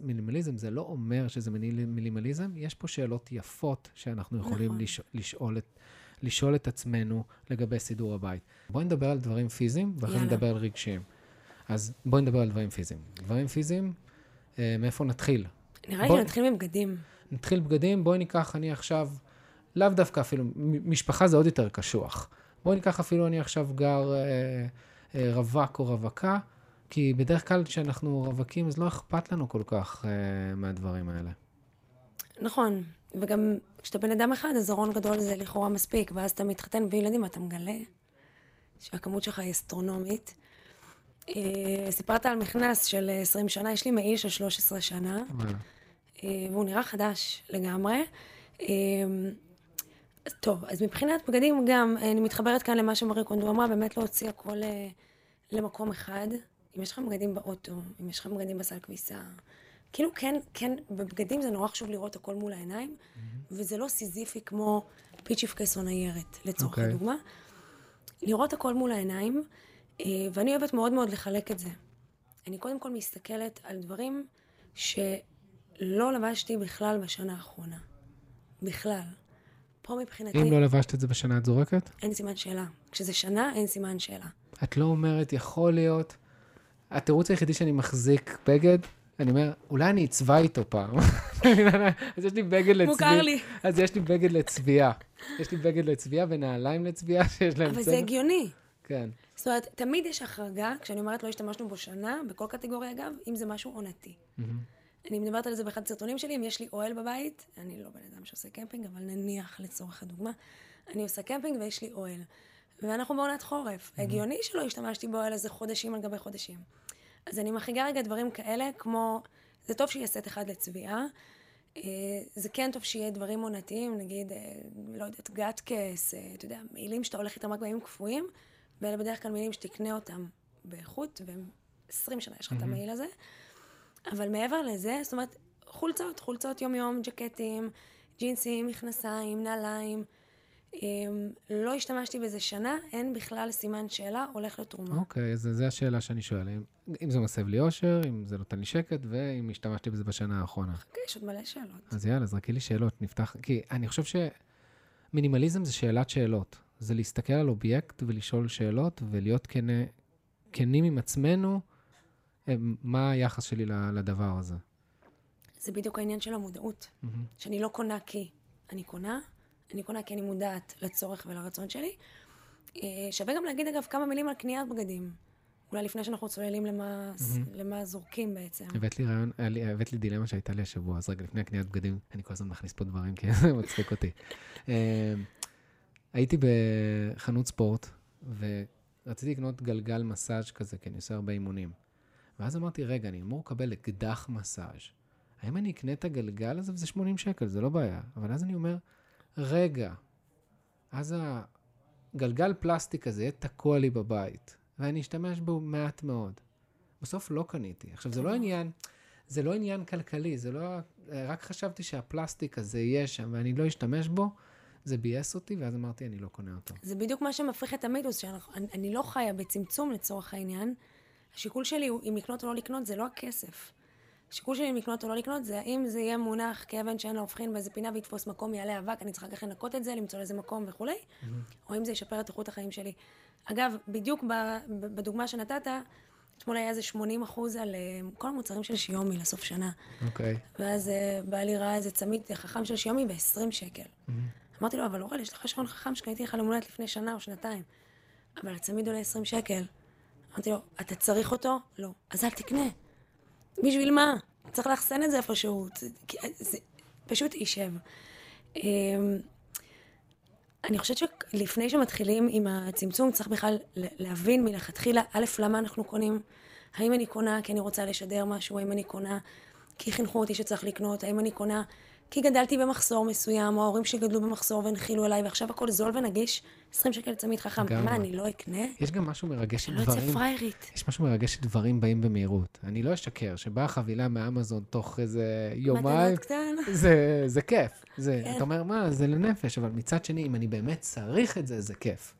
מינימליזם, זה לא אומר שזה מינימליזם, יש פה שאלות יפות שאנחנו יכולים נכון. לש, לשאול, את, לשאול את עצמנו לגבי סידור הבית. בואי נדבר על דברים פיזיים, ואחרי. נדבר על רגשיים. אז בואי נדבר על דברים פיזיים. דברים פיזיים, מאיפה נתחיל? נראה לי בוא- שנתחיל מבגדים. נתחיל בגדים, בואי ניקח, אני עכשיו, לאו דווקא אפילו, משפחה זה עוד יותר קשוח. בואי ניקח אפילו, אני עכשיו גר אה, אה, רווק או רווקה, כי בדרך כלל כשאנחנו רווקים, אז לא אכפת לנו כל כך אה, מהדברים האלה. נכון. וגם כשאתה בן אדם אחד, אז ארון גדול זה לכאורה מספיק, ואז אתה מתחתן וילדים, אתה מגלה שהכמות שלך היא אסטרונומית. אה, סיפרת על מכנס של 20 שנה, יש לי מעיל של 13 שנה. אה, והוא נראה חדש לגמרי. אה, טוב, אז מבחינת בגדים גם, אה, אני מתחברת כאן למה שמארי קונדו אמרה, באמת להוציא הכל אה, למקום אחד. אם יש לך בגדים באוטו, אם יש לך בגדים בסל כביסה, כאילו כן, כן, בבגדים זה נורא חשוב לראות הכל מול העיניים, וזה לא סיזיפי כמו פיצ'פקס או ניירת, לצורך אוקיי. הדוגמה. לראות הכל מול העיניים, אה, ואני אוהבת מאוד מאוד לחלק את זה. אני קודם כל מסתכלת על דברים שלא לבשתי בכלל בשנה האחרונה. בכלל. פה מבחינתי אם לא לבשת את זה בשנה, את זורקת? אין סימן שאלה. כשזה שנה, אין סימן שאלה. את לא אומרת, יכול להיות... התירוץ היחידי שאני מחזיק בגד, אני אומר, אולי אני אצבע איתו פעם. [laughs] אז יש לי בגד לצביעה. מוכר לי. אז יש לי בגד לצביעה. יש לי בגד לצביעה ונעליים לצביעה שיש להם אבל צבע. זה הגיוני. כן. זאת אומרת, תמיד יש החרגה, כשאני אומרת לא השתמשנו בו שנה, בכל קטגוריה אגב, אם זה משהו עונתי. אני מדברת על זה באחד הסרטונים שלי, אם יש לי אוהל בבית, אני לא בן אדם שעושה קמפינג, אבל נניח לצורך הדוגמה, אני עושה קמפינג ויש לי אוהל. ואנחנו בעונת חורף. הגיוני שלא השתמשתי באוהל הזה חודשים על גבי חודשים. אז אני מחריגה רגע דברים כאלה, כמו, זה טוב שיהיה סט אחד לצביעה. אה, זה כן טוב שיהיה דברים עונתיים, נגיד, אה, לא יודעת, גאטקס, אה, אתה יודע, מעילים שאתה הולך איתם רק בימים קפואים, ואלה בדרך כלל מעילים שתקנה אותם באיכות, והם 20 שנה יש לך את המעיל הזה. אבל מעבר לזה, זאת אומרת, חולצות, חולצות יום-יום, ג'קטים, ג'ינסים, מכנסיים, נעליים. אמ, לא השתמשתי בזה שנה, אין בכלל סימן שאלה, הולך לתרומה. אוקיי, אז זו השאלה שאני שואל. אם, אם זה מסב לי אושר, אם זה נותן לי שקט, ואם השתמשתי בזה בשנה האחרונה. אוקיי, יש עוד מלא שאלות. אז יאללה, זרקי לי שאלות, נפתח... כי אני חושב שמינימליזם זה שאלת שאלות. זה להסתכל על אובייקט ולשאול שאלות, ולהיות כנה, כנים עם עצמנו, אה, מה היחס שלי לדבר הזה. זה בדיוק העניין של המודעות. שאני לא קונה כי אני קונה, אני קונה כי אני מודעת לצורך ולרצון שלי. אה, שווה גם להגיד, אגב, כמה מילים על קניית בגדים. אולי לפני שאנחנו צוללים למה, למה זורקים בעצם. הבאת לי רעיון, הבאת לי דילמה שהייתה לי השבוע, אז רגע, לפני הקניית בגדים, אני כל הזמן מכניס פה דברים, כי [laughs] זה מצחיק אותי. הייתי בחנות ספורט, ורציתי לקנות גלגל מסאז' כזה, כי אני עושה הרבה אימונים. ואז אמרתי, רגע, אני אמור לקבל אקדח מסאז'. האם אני אקנה את הגלגל הזה? וזה 80 שקל, זה לא בעיה. אבל אז אני אומר, רגע, אז הגלגל פלסטיק הזה יהיה תקוע לי בבית, ואני אשתמש בו מעט מאוד. בסוף לא קניתי. עכשיו, זה לא עניין, זה לא עניין כלכלי, זה לא... רק חשבתי שהפלסטיק הזה יהיה שם ואני לא אשתמש בו, זה ביאס אותי, ואז אמרתי, אני לא קונה אותו. זה בדיוק מה שמפריך את המיתוס, שאני אני לא חיה בצמצום לצורך העניין. השיקול שלי הוא אם לקנות או לא לקנות, זה לא הכסף. השיקול שלי אם לקנות או לא לקנות, זה האם זה יהיה מונח כאבן שאין לה הופכין באיזה פינה ויתפוס מקום, יעלה אבק, אני צריכה ככה לנקות את זה, למצוא לזה מקום וכולי, או אם זה ישפר את איכות החיים שלי. אגב, בדיוק ב, בדוגמה שנתת, אתמול היה איזה 80 אחוז על אה, כל המוצרים של שיומי לסוף שנה. אוקיי. ואז אה, בעלי ראה איזה צמיד חכם של שיומי ב-20 שקל. אמרתי לו, אבל אורל, יש לך שעון חכם שקניתי לך למולדת לפני שנה או שנתיים. אבל הצמיד עולה 20 שקל. אמרתי לו, אתה צריך אותו? לא. אז אל תקנה. בשביל מה? צריך לאחסן את זה איפשהו. זה, זה פשוט יישב. אמ, אני חושבת שלפני שמתחילים עם הצמצום, צריך בכלל להבין מלכתחילה, א', למה אנחנו קונים. האם אני קונה כי אני רוצה לשדר משהו, האם אני קונה כי חינכו אותי שצריך לקנות, האם אני קונה כי גדלתי במחסור מסוים, או ההורים שלי גדלו במחסור והנחילו אליי, ועכשיו הכל זול ונגיש, 20 שקל צמיד חכם. לגמרי. מה, אני לא אקנה? יש גם משהו מרגש אני עם לא דברים... פריירית. יש משהו מרגש שדברים באים במהירות. אני לא אשקר, שבאה חבילה מאמזון תוך איזה יומיים, מתנות קטנה. זה, זה כיף. זה, כן. אתה אומר, מה, זה לנפש, אבל מצד שני, אם אני באמת צריך את זה, זה כיף.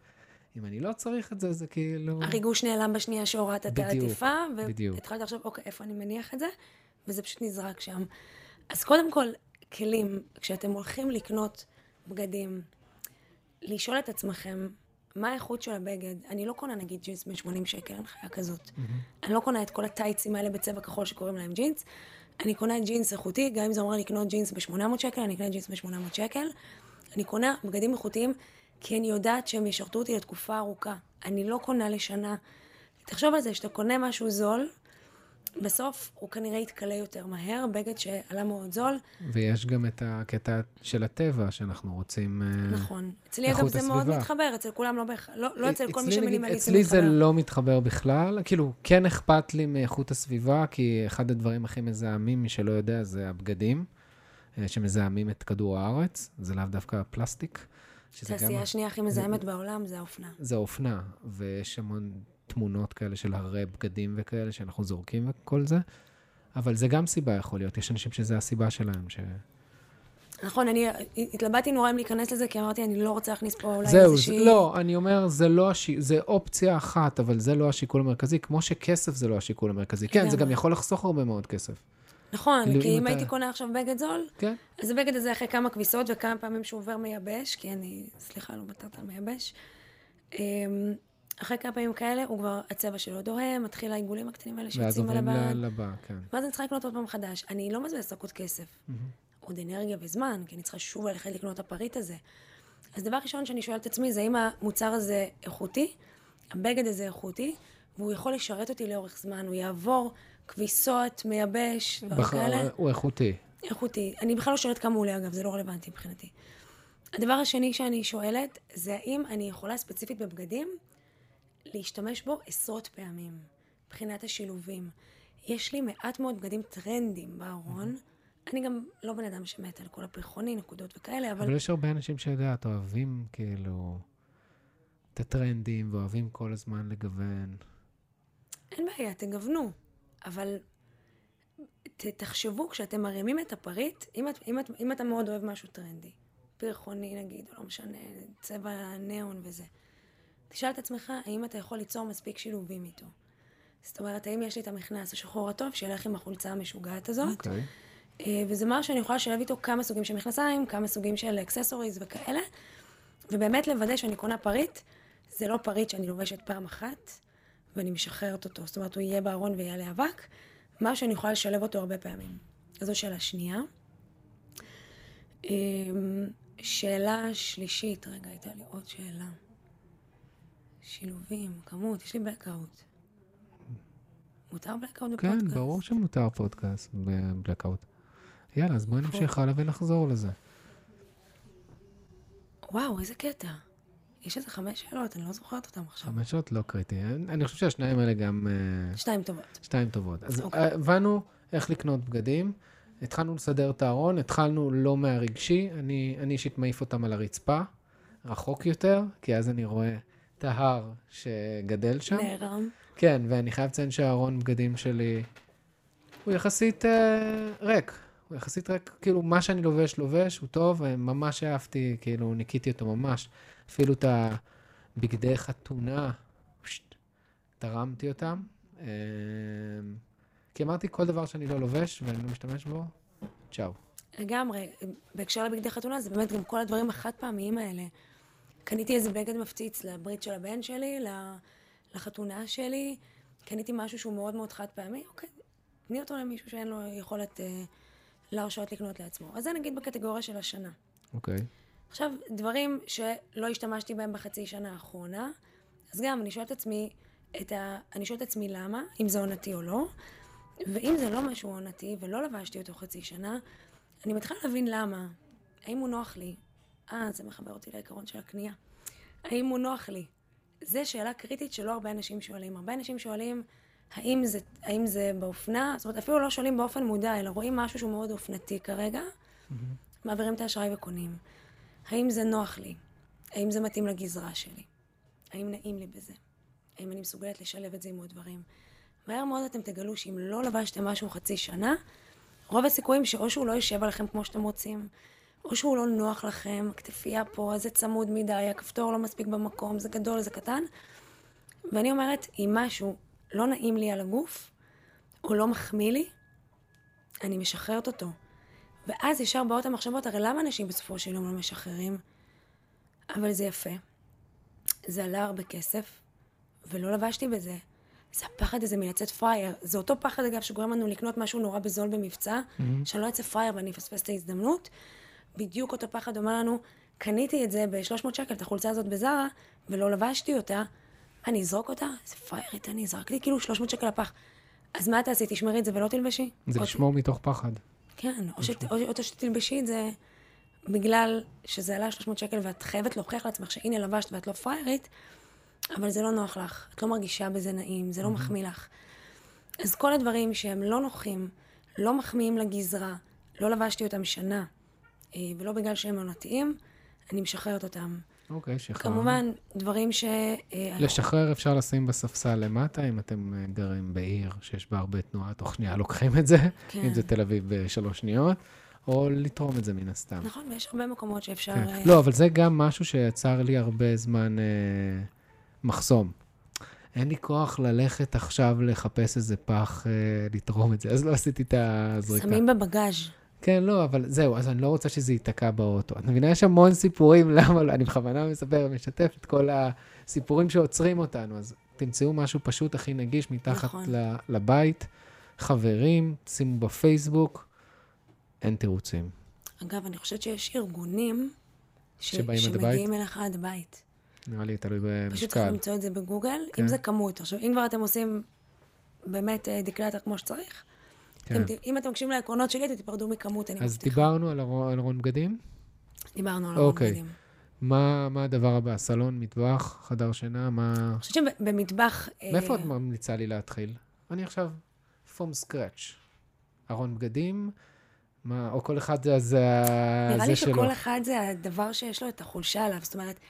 אם אני לא צריך את זה, זה כאילו... הריגוש נעלם בשנייה שהורדת את העטיפה. והתחלת לחשוב, אוקיי, איפה אני מניח את זה? וזה פשוט נזרק שם. אז קודם כל, כלים, כשאתם הולכים לקנות בגדים, לשאול את עצמכם, מה האיכות של הבגד? אני לא קונה נגיד ג'ינס ב-80 שקל, אין חיה כזאת. אני לא קונה את כל הטייצים האלה בצבע כחול שקוראים להם ג'ינס. אני קונה ג'ינס איכותי, גם אם זה אומר לקנות ג'ינס ב-800 שקל, אני אקנה ג'ינס ב-800 שקל. אני קונה בגדים איכותיים, כי אני יודעת שהם ישרתו אותי לתקופה ארוכה. אני לא קונה לשנה. תחשוב על זה, שאתה קונה משהו זול, בסוף הוא כנראה יתכלה יותר מהר, בגד שעלה מאוד זול, ויש גם את הקטע של הטבע שאנחנו רוצים... אה, נכון. אצלי אגב זה מאוד. מתחבר, אצל כולם לא בהכרח, לא, לא אצל כל מי שמינימליסט אצלי זה מתחבר. לא מתחבר בכלל. כאילו, כן אכפת לי מאיכות הסביבה, כי אחד הדברים הכי מזהמים, מי שלא יודע, זה הבגדים, אה, שמזהמים את כדור הארץ. זה לאו דווקא הפלסטיק. גם... התעשייה השנייה הכי מזהמת בעולם זה האופנה. זה אופנה, ויש המון תמונות כאלה של הרי בגדים וכאלה שאנחנו זורקים וכל זה, אבל זה גם סיבה יכול להיות. יש אנשים שזה הסיבה שלהם, ש... נכון, אני התלבטתי נורא אם להיכנס לזה, כי אמרתי, אני לא רוצה להכניס פה אולי זהו, איזושהי... זה, לא, אני אומר, זה לא, הש... זה אופציה אחת, אבל זה לא השיקול המרכזי, כמו שכסף זה לא השיקול המרכזי. כן, זה. גם יכול לחסוך הרבה מאוד כסף. נכון, כאילו, כי אם אתה- הייתי קונה עכשיו בגד זול, כן? אז הבגד הזה אחרי כמה כביסות וכמה פעמים שהוא עובר מייבש, כי אני, סליחה, לא בטטה מייבש. אחרי כמה פעמים כאלה, הוא כבר, הצבע שלו דוהה, מתחיל העיגולים הקטנים האלה ואז שיוצאים על עוברים הבד. ל- לבא, כן. ואז אני צריכה לקנות עוד פעם חדש. אני לא מבזבזת רק עוד כסף, עוד אנרגיה וזמן, כי אני צריכה שוב ללכת לקנות את הפריט הזה. אז דבר ראשון שאני שואלת את עצמי, זה האם המוצר הזה איכותי, הבגד הזה איכותי, והוא יכול לשרת אותי לאורך זמן, הוא יעבור כביסות, מייבש, דברים בח... כאלה. הוא איכותי. איכותי. אני בכלל לא שואלת כמה הוא עולה, אגב, זה לא רלוונטי מבחינתי. הדבר השני שאני שואלת, זה האם אני יכולה ספציפית בבגדים להשתמש בו עשרות פעמים, מבחינת השילובים. יש לי מעט מאוד בגדים טרנדים בארון. אני גם לא בן אדם שמת על כל הפרחוני, נקודות וכאלה, אבל אבל יש הרבה אנשים שיודעת, אוהבים כאילו את הטרנדים, ואוהבים כל הזמן לגוון. אין בעיה, תגוונו. אבל ת, תחשבו, כשאתם מרימים את הפריט, אם, את, אם, את, אם אתה מאוד אוהב משהו טרנדי, פרחוני נגיד, או לא משנה, צבע ניאון וזה, תשאל את עצמך, האם אתה יכול ליצור מספיק שילובים איתו. זאת אומרת, האם יש לי את המכנס השחור הטוב שילך עם החולצה המשוגעת הזאת? אוקיי. אה, וזה משהו שאני יכולה לשלב איתו כמה סוגים של מכנסיים, כמה סוגים של אקססוריז וכאלה, ובאמת לוודא שאני קונה פריט, זה לא פריט שאני לובשת פעם אחת, ואני משחררת אותו. זאת אומרת, הוא יהיה בארון ויעלה אבק, משהו שאני יכולה לשלב אותו הרבה פעמים. אז זו שאלה שנייה. אמ, שאלה שלישית, רגע, הייתה לי עוד שאלה. שילובים, כמות, יש לי blackout. מותר blackout בפודקאסט? כן, ברור שמותר פודקאסט ב blackout. יאללה, אז בואי נמשיך הלאה ונחזור לזה. וואו, איזה קטע. יש איזה חמש שאלות, אני לא זוכרת אותן עכשיו. חמש שעות לא קריטי. אני חושב שהשניים האלה גם... אה, שתיים טובות. שתיים טובות. אז אוקיי. אה, הבנו איך לקנות בגדים, התחלנו לסדר את הארון, התחלנו לא מהרגשי, אני אישית מעיף אותם על הרצפה, רחוק יותר, כי אז אני רואה ההר שגדל שם. נערם. כן, ואני חייב לציין שהארון בגדים שלי הוא יחסית אה, ריק. הוא יחסית ריק, כאילו, מה שאני לובש, לובש, הוא טוב, ממש אהבתי, כאילו, ניקיתי אותו ממש. אפילו את הבגדי חתונה, פשט, תרמתי אותם. אה, כי אמרתי, כל דבר שאני לא לובש ואני לא משתמש בו, צ'או. לגמרי. בהקשר לבגדי חתונה, זה באמת גם כל הדברים החד פעמיים האלה. קניתי איזה בגד מפציץ לברית של הבן שלי, לחתונה שלי. קניתי משהו שהוא מאוד מאוד חד פעמי, אוקיי, תני אותו למישהו שאין לו יכולת אה, להרשות לקנות לעצמו. אז זה נגיד בקטגוריה של השנה. אוקיי. עכשיו, דברים שלא השתמשתי בהם בחצי שנה האחרונה, אז גם אני שואלת עצמי, את ה... אני שואלת עצמי למה, אם זה עונתי או לא, ואם זה לא משהו עונתי ולא לבשתי אותו חצי שנה, אני מתחילה להבין למה. האם הוא נוח לי? אה, זה מחבר אותי לעיקרון של הקנייה. האם הוא נוח לי? זו שאלה קריטית שלא הרבה אנשים שואלים. הרבה אנשים שואלים, האם זה, האם זה באופנה? זאת אומרת, אפילו לא שואלים באופן מודע, אלא רואים משהו שהוא מאוד אופנתי כרגע, מעבירים את האשראי וקונים. האם זה נוח לי? האם זה מתאים לגזרה שלי? האם נעים לי בזה? האם אני מסוגלת לשלב את זה עם עוד דברים? מהר מאוד אתם תגלו שאם לא לבשתם משהו חצי שנה, רוב הסיכויים שאו שהוא לא יושב עליכם כמו שאתם רוצים, או שהוא לא נוח לכם, הכתפייה פה, זה צמוד מדי, הכפתור לא מספיק במקום, זה גדול, זה קטן. ואני אומרת, אם משהו לא נעים לי על הגוף, או לא מחמיא לי, אני משחררת אותו. ואז ישר באות המחשבות, הרי למה אנשים בסופו של יום לא משחררים? אבל זה יפה. זה עלה הרבה כסף, ולא לבשתי בזה. זה הפחד הזה מלצאת פראייר. זה אותו פחד, אגב, שגורם לנו לקנות משהו נורא בזול במבצע, mm-hmm. שאני לא אצא פראייר ואני אפספס את ההזדמנות. בדיוק אותו פחד אומר לנו, קניתי את זה ב-300 שקל, את החולצה הזאת בזארה, ולא לבשתי אותה, אני אזרוק אותה? איזה פראיירית אני, זרקתי כאילו 300 שקל לפח. אז מה תעשי, תשמרי את זה ולא תלבשי? זה לשמור מתוך פחד. כן, או, שת, או, או שתלבשי את זה בגלל שזה עלה 300 שקל ואת חייבת להוכיח לעצמך שהנה לבשת ואת לא פראיירית, אבל זה לא נוח לך, את לא מרגישה בזה נעים, זה לא מחמיא לך. אז כל הדברים שהם לא נוחים, לא מחמיאים לגזרה, לא לבשתי אותם שנה, ולא בגלל שהם עונתיים, אני משחררת אותם. אוקיי, שחרר. כמובן, דברים ש... אה, לשחרר אפשר לשים בספסל למטה, אם אתם אה, גרים בעיר שיש בה הרבה תנועה, תוך שנייה לוקחים את זה, כן. אם זה תל אביב בשלוש שניות, או לתרום את זה מן הסתם. נכון, ויש הרבה מקומות שאפשר... כן. אה, לא, אבל זה גם משהו שיצר לי הרבה זמן אה, מחסום. אין לי כוח ללכת עכשיו לחפש איזה פח, אה, לתרום את זה, אז לא עשיתי את הזריקה. שמים בבגאז'. כן, לא, אבל זהו, אז אני לא רוצה שזה ייתקע באוטו. את מבינה, יש המון סיפורים, [laughs] למה לא, אני בכוונה מספר, משתף את כל הסיפורים שעוצרים אותנו, אז תמצאו משהו פשוט, הכי נגיש, מתחת נכון. לבית, חברים, שימו בפייסבוק, אין תירוצים. אגב, אני חושבת שיש ארגונים ש... שבאים עד שמגיעים אליך עד הבית. נראה לי תלוי פשוט צריך במשקל. למצוא את זה בגוגל, כן. אם זה כמות. עכשיו, אם כבר אתם עושים באמת אה, דקלטר כמו שצריך, כן. אתם אם אתם מקשיבים לעקרונות שלי, אתם תיפרדו מכמות, אני אז מבטיחה. דיברנו על ארון- על ארון בגדים? דיברנו על אוקיי. ארון בגדים. מה מה הדבר הבא? סלון, מטבח, חדר שינה, מה... אני חושבת שבמטבח... אה, מאיפה את ממליצה לי להתחיל? אני עכשיו from scratch. ארון בגדים, מה, או כל אחד זה, זה, נראה זה לי שלו. שכל אחד זה הדבר שיש לו את החולשה עליו. זאת אומרת,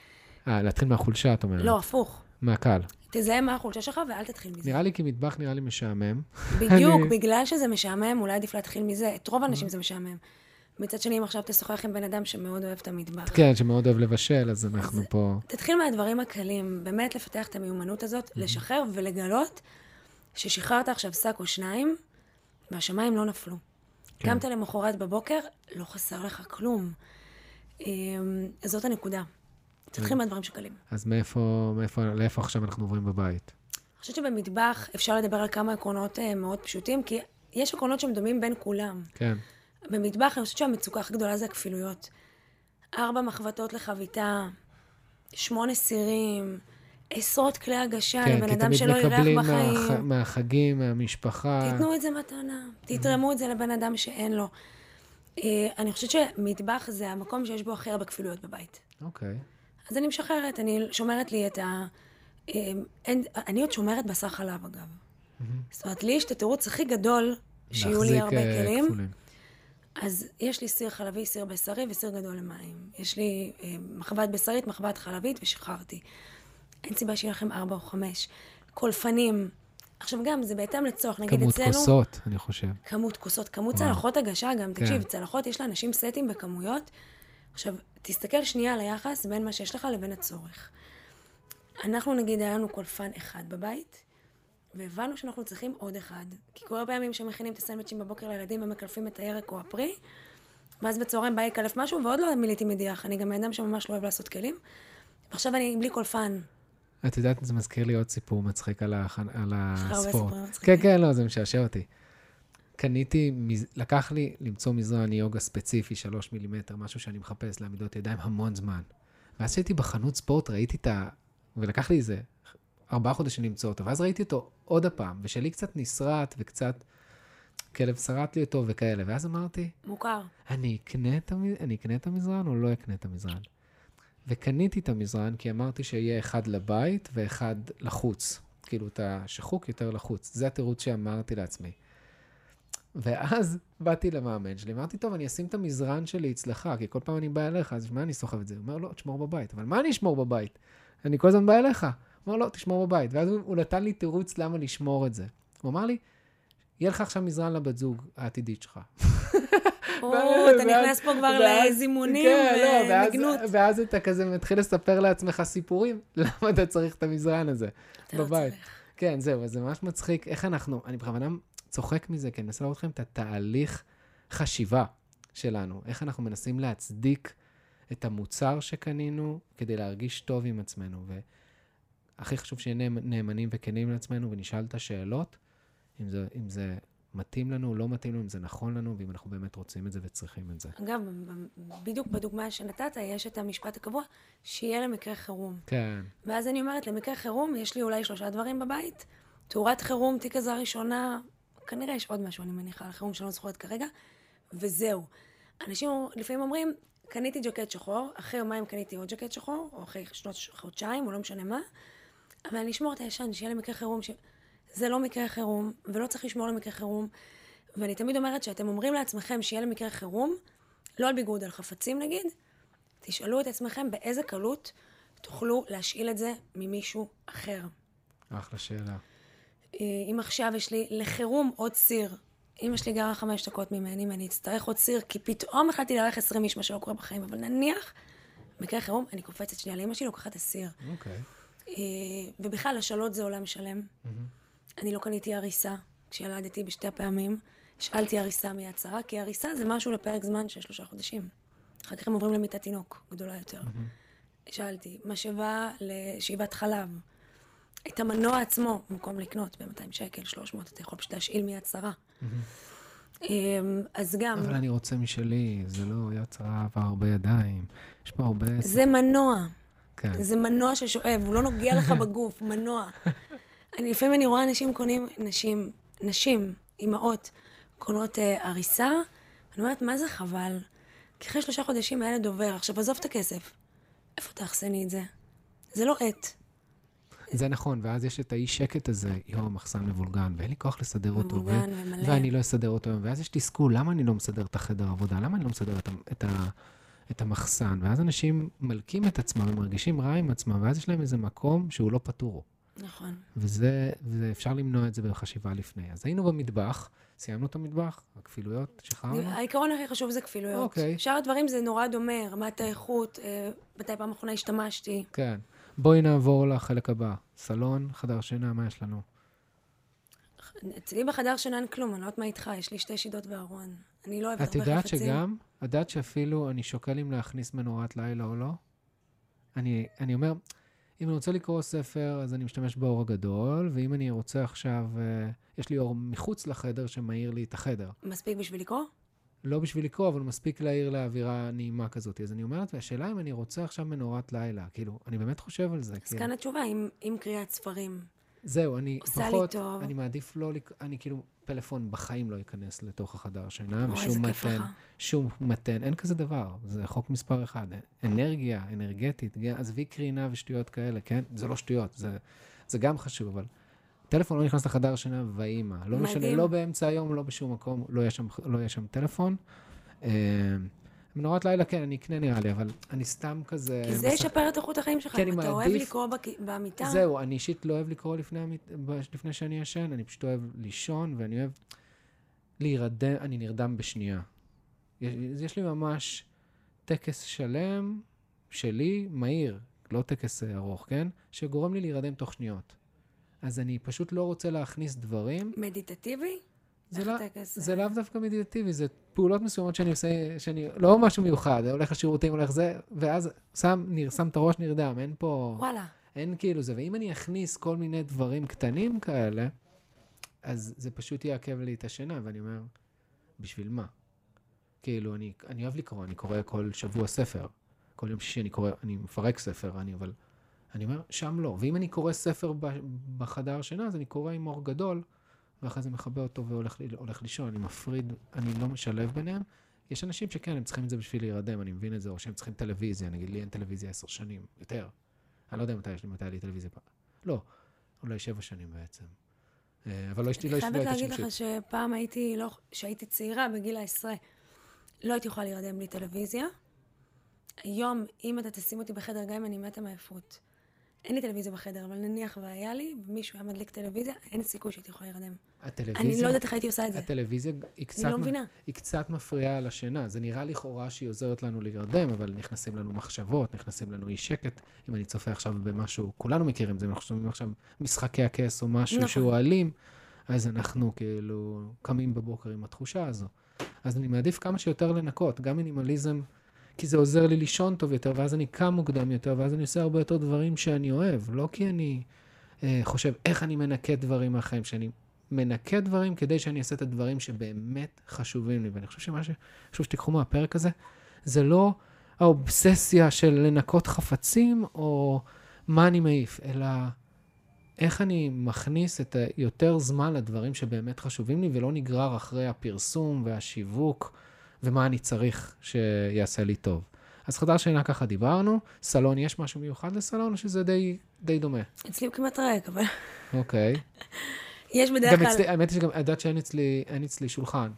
אה, להתחיל מהחולשה, את אומרת. לא, הפוך. מהקל. תזהה מה החולשה שלך ואל תתחיל מזה. נראה לי כי מטבח נראה לי משעמם. [laughs] בדיוק, אני- בגלל שזה משעמם, אולי עדיף להתחיל מזה. את רוב האנשים זה משעמם. מצד שני, אם עכשיו תשוחח עם בן אדם שמאוד אוהב את המטבח, כן, שמאוד אוהב לבשל, אז אנחנו פה... תתחיל מהדברים הקלים, באמת לפתח את המיומנות הזאת, לשחרר ולגלות ששחררת עכשיו שק או שניים, והשמיים לא נפלו. כן. קמת למחרת בבוקר, לא חסר לך כלום. אמ, אז זאת הנקודה. תתחיל מהדברים שקלים. אז מאיפה, מאיפה, לאיפה עכשיו אנחנו עוברים בבית? אני חושבת שבמטבח אפשר לדבר על כמה עקרונות אה, מאוד פשוטים, כי יש עקרונות שהם דומים בין כולם. כן. במטבח אני חושבת שהמצוקה הכי גדולה זה הכפילויות. ארבע מחבטות לחביתה, שמונה סירים, עשרות כלי הגשה כן, לבן כי אדם תמיד שלא אירח מקבלים בחיים. מהח... מהחגים, מהמשפחה. תיתנו את זה מתנה, תתרמו את זה לבן אדם שאין לו. אה, אני חושבת שמטבח זה המקום שיש בו הכי הרבה כפילויות בבית. אוקיי. אז אני משחררת, אני שומרת לי את ה... אה, אין, אני עוד שומרת בשר חלב, אגב. זאת אומרת, לי יש את התירוץ הכי גדול שיהיו לי הרבה אה, כלים. כפולים. אז יש לי סיר חלבי, סיר בשרי וסיר גדול למים. יש לי אה, מחבת בשרית, מחבת חלבית, ושחררתי. אין סיבה שיהיה לכם ארבע או חמש. קולפנים. עכשיו גם, זה בהתאם לצורך. נגיד כמות אצלנו... כוסות, אני חושב. כמות כוסות, כמות וואו. צלחות הגשה גם. כן. תקשיב, צלחות, יש לאנשים סטים בכמויות. עכשיו, תסתכל שנייה על היחס בין מה שיש לך לבין הצורך. אנחנו, נגיד, היה לנו קולפן אחד בבית, והבנו שאנחנו צריכים עוד אחד. כי כל הפעמים שמכינים את הסנדוויצ'ים בבוקר לילדים, הם מקלפים את הירק או הפרי, ואז בצהריים בא לקלף משהו, ועוד לא מילאתי מדיח. אני גם אדם שממש לא אוהב לעשות כלים. ועכשיו אני בלי קולפן. את יודעת, זה מזכיר לי עוד סיפור מצחיק על, הח... על הספורט. כן, כן, לא, זה משעשע אותי. קניתי, לקח לי למצוא מזרן יוגה ספציפי, שלוש מילימטר, משהו שאני מחפש לעמידות ידיים המון זמן. ואז כשהייתי בחנות ספורט, ראיתי את ה... ולקח לי איזה ארבעה חודשים למצוא אותו, ואז ראיתי אותו עוד הפעם, ושלי קצת נסרט וקצת כלב שרט לי אותו וכאלה, ואז אמרתי, מוכר. אני אקנה, את המ... אני אקנה את המזרן או לא אקנה את המזרן? וקניתי את המזרן כי אמרתי שיהיה אחד לבית ואחד לחוץ. כאילו, את השחוק יותר לחוץ. זה התירוץ שאמרתי לעצמי. ואז באתי למאמן שלי, אמרתי, טוב, אני אשים את המזרן שלי אצלך, כי כל פעם אני בא אליך, אז מה אני סוחב את זה? הוא אומר, לא, תשמור בבית. אבל מה אני אשמור בבית? אני כל הזמן בא אליך. הוא אומר, לא, תשמור בבית. ואז הוא, נתן לי תירוץ למה לשמור את זה. הוא אמר לי, יהיה לך עכשיו מזרן לבת זוג העתידית שלך. [laughs] או, אתה נכנס פה כבר לזימונים כן, לא, ונגנות. ואז אתה כזה מתחיל לספר לעצמך סיפורים, [laughs] למה אתה צריך את המזרן הזה לא בבית. כן, זהו, אז זה ממש מצחיק איך אנחנו, אני בכוונה צוחק מזה, כי אני מנסה להראות לכם את התהליך חשיבה שלנו, איך אנחנו מנסים להצדיק את המוצר שקנינו כדי להרגיש טוב עם עצמנו. והכי חשוב שנהיה נאמ- נאמנים וכנים לעצמנו ונשאל את השאלות, אם זה, אם זה מתאים לנו, לא מתאים לנו, אם זה נכון לנו, ואם אנחנו באמת רוצים את זה וצריכים את זה. אגב, בדיוק בדוגמה שנתת, יש את המשפט הקבוע, שיהיה למקרה חירום. כן, ואז אני אומרת, למקרה חירום, יש לי אולי שלושה דברים בבית. תאורת חירום, תיק עזרה ראשונה, כנראה יש עוד משהו, אני מניחה, על חירום שאני לא זוכרת כרגע, וזהו. אנשים לפעמים אומרים, קניתי ג'קט שחור, אחרי יומיים קניתי עוד ג'קט שחור, או אחרי שנות חודשיים, או לא משנה מה, אבל אני אשמור את הישן, שיהיה למקרה חירום, ש... זה לא מקרה חירום, ולא צריך לשמור למקרה חירום. ואני תמיד אומרת שאתם אומרים לעצמכם שיהיה למקרה חירום, לא על ביגוד, על חפצים נגיד, תשאלו את עצמכם באיזה קלות תוכלו להשאיל את זה ממישהו אחר. אחלה שאלה. אם עכשיו יש לי לחירום עוד סיר, אמא שלי גרה חמש דקות ממני ואני אצטרך עוד סיר, כי פתאום החלטתי לארח עשרים איש, מה שלא קורה בחיים, אבל נניח, מקרה חירום, אני קופצת שנייה לאמא שלי, לוקחת את הסיר. אוקיי. אה, ובכלל, השאלות זה עולם שלם. אני לא קניתי הריסה כשילדתי בשתי הפעמים. השאלתי הריסה מיד שרה, כי הריסה זה משהו לפרק זמן של שלושה חודשים. אחר כך הם עוברים למיטת תינוק, גדולה יותר. שאלתי, משאבה לשאיבת חלב. את המנוע עצמו, במקום לקנות ב-200 שקל, 300, אתה יכול פשוט להשאיל מיד שרה. אמ, אז גם, אבל אני רוצה משלי, זה לא יד שרה עבר הרבה ידיים. יש פה הרבה... זה מנוע. כן. זה מנוע ששואב, הוא לא נוגע לך [laughs] בגוף, מנוע. אני, לפעמים אני רואה אנשים קונים, נשים, נשים, אימהות, קונות אה, הריסה, אני אומרת, מה זה חבל? כי אחרי שלושה חודשים הילד עובר, עכשיו עזוב את הכסף. איפה תאחסני את זה? זה לא עט. זה נכון, ואז יש את האי שקט הזה, יואו, המחסן מבולגן, ואין לי כוח לסדר אותו, ו- מבולגן ומלא. ואני לא אסדר אותו ואז יש תסכול, למה אני לא מסדר את החדר עבודה? למה אני לא מסדר את, את, את המחסן? ואז אנשים מלקים את עצמם, הם מרגישים רע עם עצמם, ואז יש להם איזה מקום שהוא לא פתור. נכון. וזה, ואפשר למנוע את זה בחשיבה לפני. אז היינו במטבח, סיימנו את המטבח, הכפילויות, שחררנו. העיקרון הכי חשוב זה כפילויות. אוקיי. שאר הדברים זה נורא דומה, רמת האיכות, אה, מתי פעם אחרונה השתמשתי. כן. בואי נעבור לחלק הבא. סלון, חדר שינה, מה יש לנו? אצלי בחדר שינה אין כלום, אני לא יודעת מה איתך, יש לי שתי שידות וארון. אני לא אוהבת את הרבה יודעת חפצים. שגם, את יודעת שאפילו אני שוקל אם להכניס מנורת לילה או לא? אני, אני אומר, אם אני רוצה לקרוא ספר, אז אני משתמש באור הגדול, ואם אני רוצה עכשיו, אה, יש לי אור מחוץ לחדר שמאיר לי את החדר. מספיק בשביל לקרוא? לא בשביל לקרוא, אבל מספיק להעיר לאווירה נעימה כזאת. אז אני אומרת, והשאלה אם אני רוצה עכשיו מנורת לילה. כאילו, אני באמת חושב על זה. אז כאילו. כאן התשובה, עם, עם קריאת ספרים. זהו, אני פחות, טוב. אני מעדיף לא, אני כאילו, פלאפון בחיים לא ייכנס לתוך החדר שינה, ושום מתן, לך. שום מתן, אין כזה דבר, זה חוק מספר אחד. אנרגיה, אנרגטית, עזבי קרינה ושטויות כאלה, כן? זה לא שטויות, זה, זה גם חשוב, אבל טלפון לא נכנס לחדר שינה ויהי מה. לא משנה, מדהים. לא באמצע היום, לא בשום מקום, לא יהיה שם, לא יהיה שם טלפון. אה, מנורת לילה, כן, אני אקנה נראה לי, אבל אני סתם כזה... כי זה ישפר את איכות החיים שלך. אם אתה אוהב לקרוא בק- במיטה, זהו, אני אישית לא אוהב לקרוא לפני, לפני שאני ישן, אני פשוט אוהב לישון, ואני אוהב להירדם, אני נרדם בשנייה. יש, יש לי ממש טקס שלם שלי, מהיר, לא טקס ארוך, כן? שגורם לי להירדם תוך שניות. אז אני פשוט לא רוצה להכניס דברים. מדיטטיבי? זה, לא, זה? לאו דווקא מדיטטיבי, זה פעולות מסוימות שאני עושה, שאני, לא משהו מיוחד, הולך לשירותים, הולך זה, ואז שם, נר, שם את הראש נרדם, אין פה... וואלה. אין כאילו זה, ואם אני אכניס כל מיני דברים קטנים כאלה, אז זה פשוט יעכב לי את השינה, ואני אומר, בשביל מה? כאילו, אני, אני אוהב לקרוא, אני קורא כל שבוע ספר. כל יום שישי אני קורא, אני מפרק ספר, אני אבל... אני אומר, שם לא. ואם אני קורא ספר בחדר שינה, אז אני קורא עם אור גדול, ואחרי זה מכבה אותו והולך לישון. אני מפריד, אני לא משלב ביניהם. יש אנשים שכן, הם צריכים את זה בשביל להירדם, אני מבין את זה, או שהם צריכים טלוויזיה, נגיד לי אין טלוויזיה עשר שנים, יותר. אני לא יודע מתי יש לי, מתי היה לי טלוויזיה פעם. לא, אולי שבע שנים בעצם. אה, אבל לא יש לי, לא אני יש לי, חייבת לא הייתה להגיד לך. שפעם הייתי, לא, כשהייתי צעירה, בגיל העשרה, לא הייתי יכולה להירדם בלי טלוויזיה. היום, אם אתה תשים אותי בחדר, גם אם אני מתה מעייפות, אין לי טלוויזיה בחדר, אבל נניח והיה לי, ומישהו היה מדליק טלוויזיה, אין סיכוי שהייתי יכולה להירדם. הטלוויזיה, אני לא יודעת איך הייתי עושה את זה. הטלוויזיה היא קצת, אני לא מבינה. היא קצת מפריעה לשינה. זה נראה לכאורה שהיא עוזרת לנו להירדם, אבל נכנסים לנו מחשבות, נכנסים לנו אי שקט. אם אני צופה עכשיו במשהו, כולנו מכירים את זה, אם אנחנו שומעים עכשיו משחקי הכס או משהו נכון. שהוא אלים, אז אנחנו כאילו קמים בבוקר עם התחושה הזו. אז אני מעדיף כמה שיותר לנקות, גם מינימליזם, כי זה עוזר לי לישון טוב יותר, ואז אני קם מוקדם יותר, ואז אני עושה הרבה יותר דברים שאני אוהב, לא כי אני אה, חושב איך אני מנקה דברים מהחיים, שאני מנקה דברים כדי שאני אעשה את הדברים שבאמת חשובים לי. ואני חושב שמה שחשוב שתיקחו מהפרק הזה, זה לא האובססיה של לנקות חפצים, או מה אני מעיף, אלא איך אני מכניס את יותר זמן לדברים שבאמת חשובים לי, ולא נגרר אחרי הפרסום והשיווק, ומה אני צריך שיעשה לי טוב. אז חדר שינה ככה דיברנו, סלון, יש משהו מיוחד לסלון, או שזה די, די דומה? אצלי הוא כמעט ריק, אבל אוקיי. יש בדרך כלל... אצלי, האמת היא שגם, את יודעת שאין אצלי, אצלי שולחן.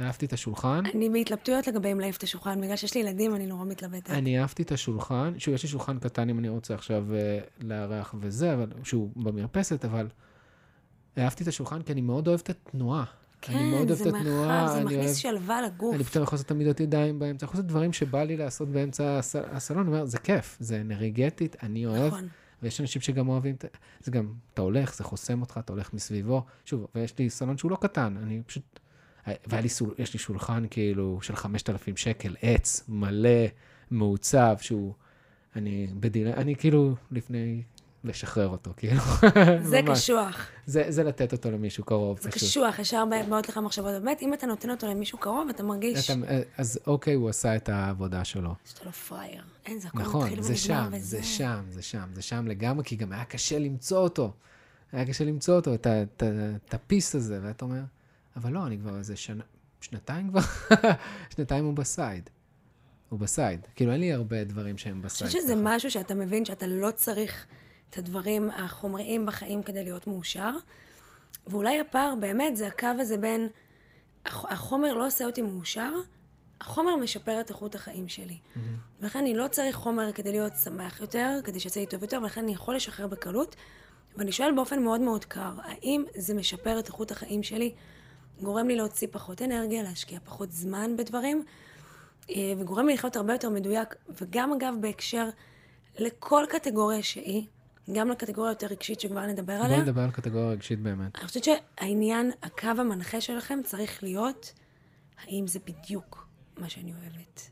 אהבתי את השולחן. אני בהתלבטויות לגבי אם להעיף את השולחן, בגלל שיש לי ילדים, אני נורא מתלבטת. אני אהבתי את השולחן, שוב, יש לי שולחן קטן אם אני רוצה עכשיו אה, לארח וזה, אבל, שהוא במרפסת, אבל אהבתי את השולחן כי אני מאוד אוהב את התנועה. אני מאוד כן, אוהב את התנועה, זה אני מכניס אוהב... שלווה לגוף. אני פתאום יכול לעשות עמידות ידיים באמצע, יכול לעשות דברים שבא לי לעשות באמצע הס- הסלון, אני אומר, זה כיף, זה אנרגטית, אני אוהב, נכון. ויש אנשים שגם אוהבים, את- זה גם, אתה הולך, זה חוסם אותך, אתה הולך מסביבו. שוב, ויש לי סלון שהוא לא קטן, אני פשוט, והיה לי, סול- יש לי שולחן כאילו של 5,000 שקל, עץ, מלא, מעוצב, שהוא, אני בדילה, אני כאילו לפני לשחרר אותו, כאילו, [laughs] זה. קשוח. זה, זה לתת אותו למישהו קרוב, זה פשוט. קשוח, ישר באות לך מחשבות. באמת, אם אתה נותן אותו למישהו קרוב, אתה מרגיש אתה, אז אוקיי, הוא עשה את העבודה שלו. שאתה לא פרייר. אין, זה הכל נכון, מתחיל זה ונגמר שם, וזה. זה שם, זה שם, זה שם לגמרי, כי גם היה קשה למצוא אותו. היה קשה למצוא אותו, את ה peace הזה, ואתה אומר, אבל לא, אני כבר איזה שנה, שנתיים כבר, [laughs] שנתיים הוא ב side. הוא ב side. כאילו, אין לי הרבה דברים שהם אני ב side. חושבת שזה. משהו שאתה מבין שאתה לא צריך את הדברים החומריים בחיים כדי להיות מאושר. ואולי הפער באמת זה הקו הזה בין הח- החומר לא עושה אותי מאושר, החומר משפר את איכות החיים שלי. ולכן אני לא צריך חומר כדי להיות שמח יותר, כדי שיצא לי טוב יותר, ולכן אני יכול לשחרר בקלות, ואני שואל באופן מאוד מאוד קר, האם זה משפר את איכות החיים שלי? גורם לי להוציא פחות אנרגיה, להשקיע פחות זמן בדברים, אה, וגורם לי לחיות הרבה יותר מדויק, וגם אגב בהקשר לכל קטגוריה שהיא, גם לקטגוריה יותר רגשית שכבר נדבר עליה. בואי נדבר על קטגוריה רגשית באמת. אני חושבת שהעניין, הקו המנחה שלכם צריך להיות, האם זה בדיוק מה שאני אוהבת.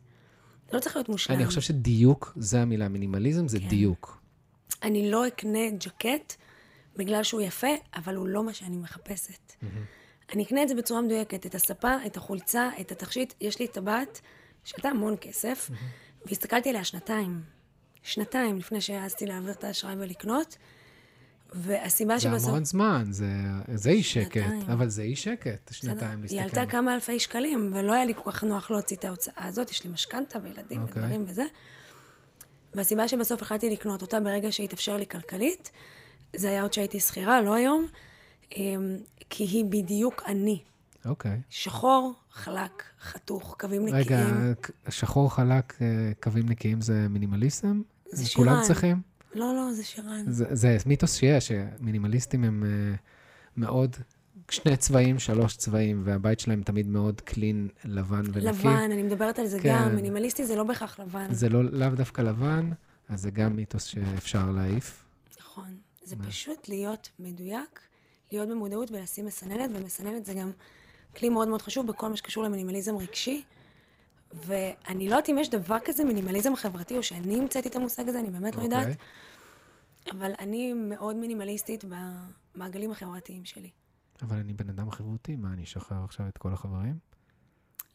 זה לא צריך להיות מושלם. אני חושב שדיוק זה המילה, מינימליזם זה כן. דיוק. אני לא אקנה ג'קט בגלל שהוא יפה, אבל הוא לא מה שאני מחפשת. אני אקנה את זה בצורה מדויקת, את הספה, את החולצה, את התכשיט. יש לי טבעת שעלתה המון כסף, והסתכלתי עליה שנתיים. שנתיים לפני שהעזתי להעביר את האשראי ולקנות, והסיבה זה שבסוף... המון זמן, זה, זה אי שקט. אבל זה אי שקט, שנתיים היא להסתכל. עלתה כמה אלפי שקלים, ולא היה לי כל כך נוח להוציא את ההוצאה הזאת, יש לי משכנתה וילדים אוקיי. ודברים וזה. והסיבה שבסוף החלטתי לקנות אותה ברגע שהתאפשר לי כלכלית, זה היה עוד שהייתי שכירה, לא היום, אמ, כי היא בדיוק אני. אוקיי. שחור, חלק, חתוך, קווים נקיים. רגע, שחור חלק, אה, קווים נקיים זה מינימליסם? זה כולם שירן. צריכים? לא, לא, זה שירן. זה, זה מיתוס שיש, שמינימליסטים הם אה, מאוד, שני צבעים, שלוש צבעים, והבית שלהם תמיד מאוד קלין, לבן ונקי. לבן, אני מדברת על זה כן. גם, מינימליסטי זה לא בהכרח לבן. זה לא, לאו דווקא לבן, אז זה גם מיתוס שאפשר להעיף. נכון. זה פשוט להיות מדויק, להיות במודעות ולשים מסננת, ומסננת זה גם כלי מאוד מאוד חשוב בכל מה שקשור למינימליזם רגשי. ואני לא יודעת אם יש דבר כזה מינימליזם חברתי, או שאני המצאתי את המושג הזה, אני באמת לא אוקיי. יודעת. אבל אני מאוד מינימליסטית במעגלים החברתיים שלי. אבל אני בן אדם חברותי, מה, אני אשחרר עכשיו את כל החברים?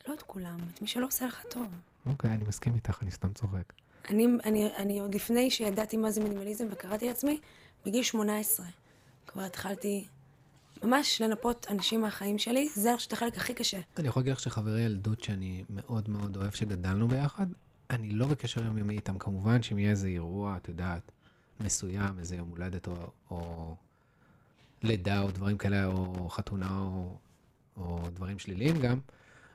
לא את כולם, את מי שלא עושה לך טוב. אוקיי, אני מסכים איתך, אני סתם צוחק. אני, אני, אני עוד לפני שידעתי מה זה מינימליזם וקראתי לעצמי, בגיל 18 כבר התחלתי ממש לנפות אנשים מהחיים שלי, זה אני חושבת החלק הכי קשה. אני יכול להגיד לך שחברי ילדות שאני מאוד מאוד אוהב שגדלנו ביחד, אני לא בקשר יומיומי איתם. כמובן שאם יהיה איזה אירוע, את יודעת, מסוים, איזה יום הולדת או, או לידה או דברים כאלה, או חתונה או, או דברים שליליים גם,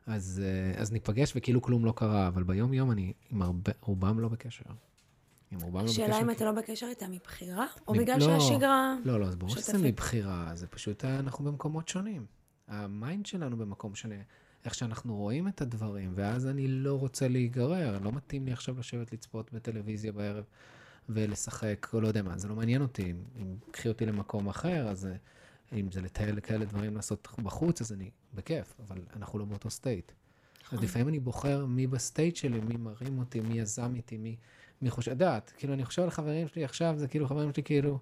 אז, אה, אז ניפגש וכאילו כלום לא קרה, אבל ביום-יום אני עם הרבה, רובם לא בקשר. עם רובם לא בקשר. השאלה אם אתה לא בקשר איתם מבחירה, או בגלל לא, שהשגרה... לא, לא, זה ברור שזה. מבחירה, זה פשוט, אה, אנחנו במקומות שונים. ה mind שלנו במקום שונה, איך שאנחנו רואים את הדברים, ואז אני לא רוצה להיגרר, לא מתאים לי עכשיו לשבת לצפות בטלוויזיה בערב ולשחק, או לא יודע מה, זה לא מעניין אותי. אם, אם קחי אותי למקום אחר, אז אה, אם זה לטייל כאלה דברים לעשות בחוץ, אז אני בכיף, אבל אנחנו לא באותו state. אז לפעמים אני בוחר מי ב state שלי, מי מרים אותי, מי יזם איתי, מי, מי חושב, את יודעת, כאילו, אני חושב על חברים שלי עכשיו, זה כאילו, חברים שלי כאילו,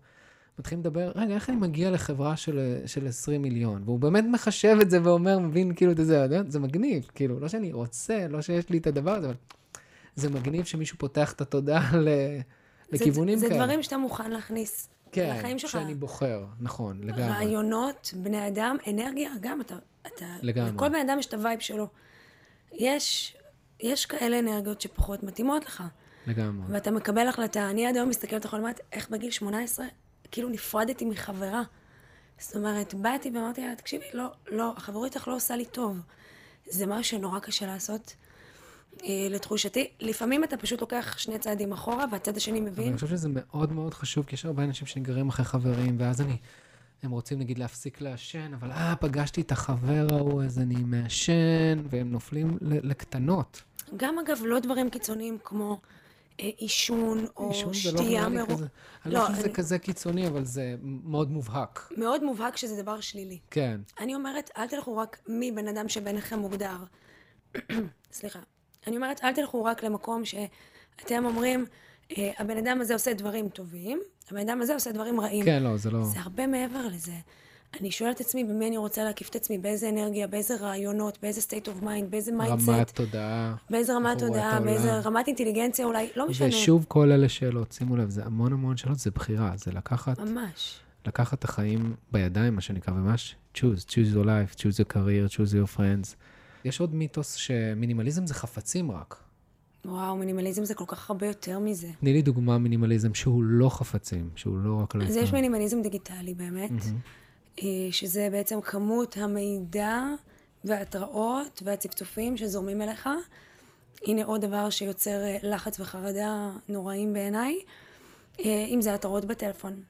מתחילים לדבר, רגע, איך אני מגיע לחברה של, של 20 מיליון? והוא באמת מחשב את זה ואומר, מבין כאילו את זה, זה מגניב, כאילו, לא שאני רוצה, לא שיש לי את הדבר הזה, אבל זה מגניב שמישהו פותח את התודעה ל, לכיוונים זה, כאלה. זה דברים שאתה מוכן להכניס כן, לחיים שלך. שאני בוחר, נכון, לגמרי. רעיונות, בני אדם, אנרגיה, גם אתה... אתה לגמרי. לכל בן אדם יש את ה vibe שלו. יש, יש כאלה אנרגיות שפחות מתאימות לך. לגמרי. ואתה מקבל החלטה. אני עד היום מסתכלת על אומרת, איך בגיל 18, כאילו נפרדתי מחברה. זאת אומרת, באתי ואמרתי לה, תקשיבי, לא, לא, החברות איתך לא עושה לי טוב. זה משהו שנורא קשה לעשות. אה, לתחושתי, לפעמים אתה פשוט לוקח שני צעדים אחורה, והצד השני מבין. אני חושב שזה מאוד מאוד חשוב, כי יש הרבה אנשים שנגררים אחרי חברים, ואז אני, הם רוצים נגיד להפסיק לעשן, אבל אה, פגשתי את החבר ההוא, אז אני מעשן, והם נופלים לקטנות. גם אגב, לא דברים קיצוניים כמו עישון, או עישון זה לא שתייה נראה לי מרוב... כזה, אני לא חושב שזה כזה קיצוני, אבל זה מאוד מובהק. מאוד מובהק שזה דבר שלילי. כן, אני אומרת, אל תלכו רק מבן אדם שביניכם מוגדר. [clears throat] סליחה. אני אומרת, אל תלכו רק למקום שאתם אומרים, אה, הבן אדם הזה עושה דברים טובים, הבן אדם הזה עושה דברים רעים. כן, לא, זה לא... זה הרבה מעבר לזה. אני שואלת את עצמי במי אני רוצה להקיף את עצמי, באיזה אנרגיה, באיזה רעיונות, באיזה state of mind, באיזה mindset, רמת תודעה. באיזה רמת תודעה, באיזה. רמת אינטליגנציה אולי, לא משנה. ושוב, כל אלה שאלות, שימו לב, זה המון המון שאלות, זה בחירה, זה לקחת, ממש. לקחת את החיים בידיים, מה שנקרא, ממש choose, choose your life, choose your career, choose your friends. יש עוד מיתוס שמינימליזם זה חפצים רק. וואו, מינימליזם זה כל כך הרבה יותר מזה. תני לי דוגמה מינימליזם שהוא לא חפצים, שהוא לא רק אז יש. מינימליזם דיגיטלי באמת, אה, שזה בעצם כמות המידע וההתראות והצפצופים שזורמים אליך. הנה עוד דבר שיוצר אה, לחץ וחרדה נוראים בעיניי, אה, אם זה התראות בטלפון,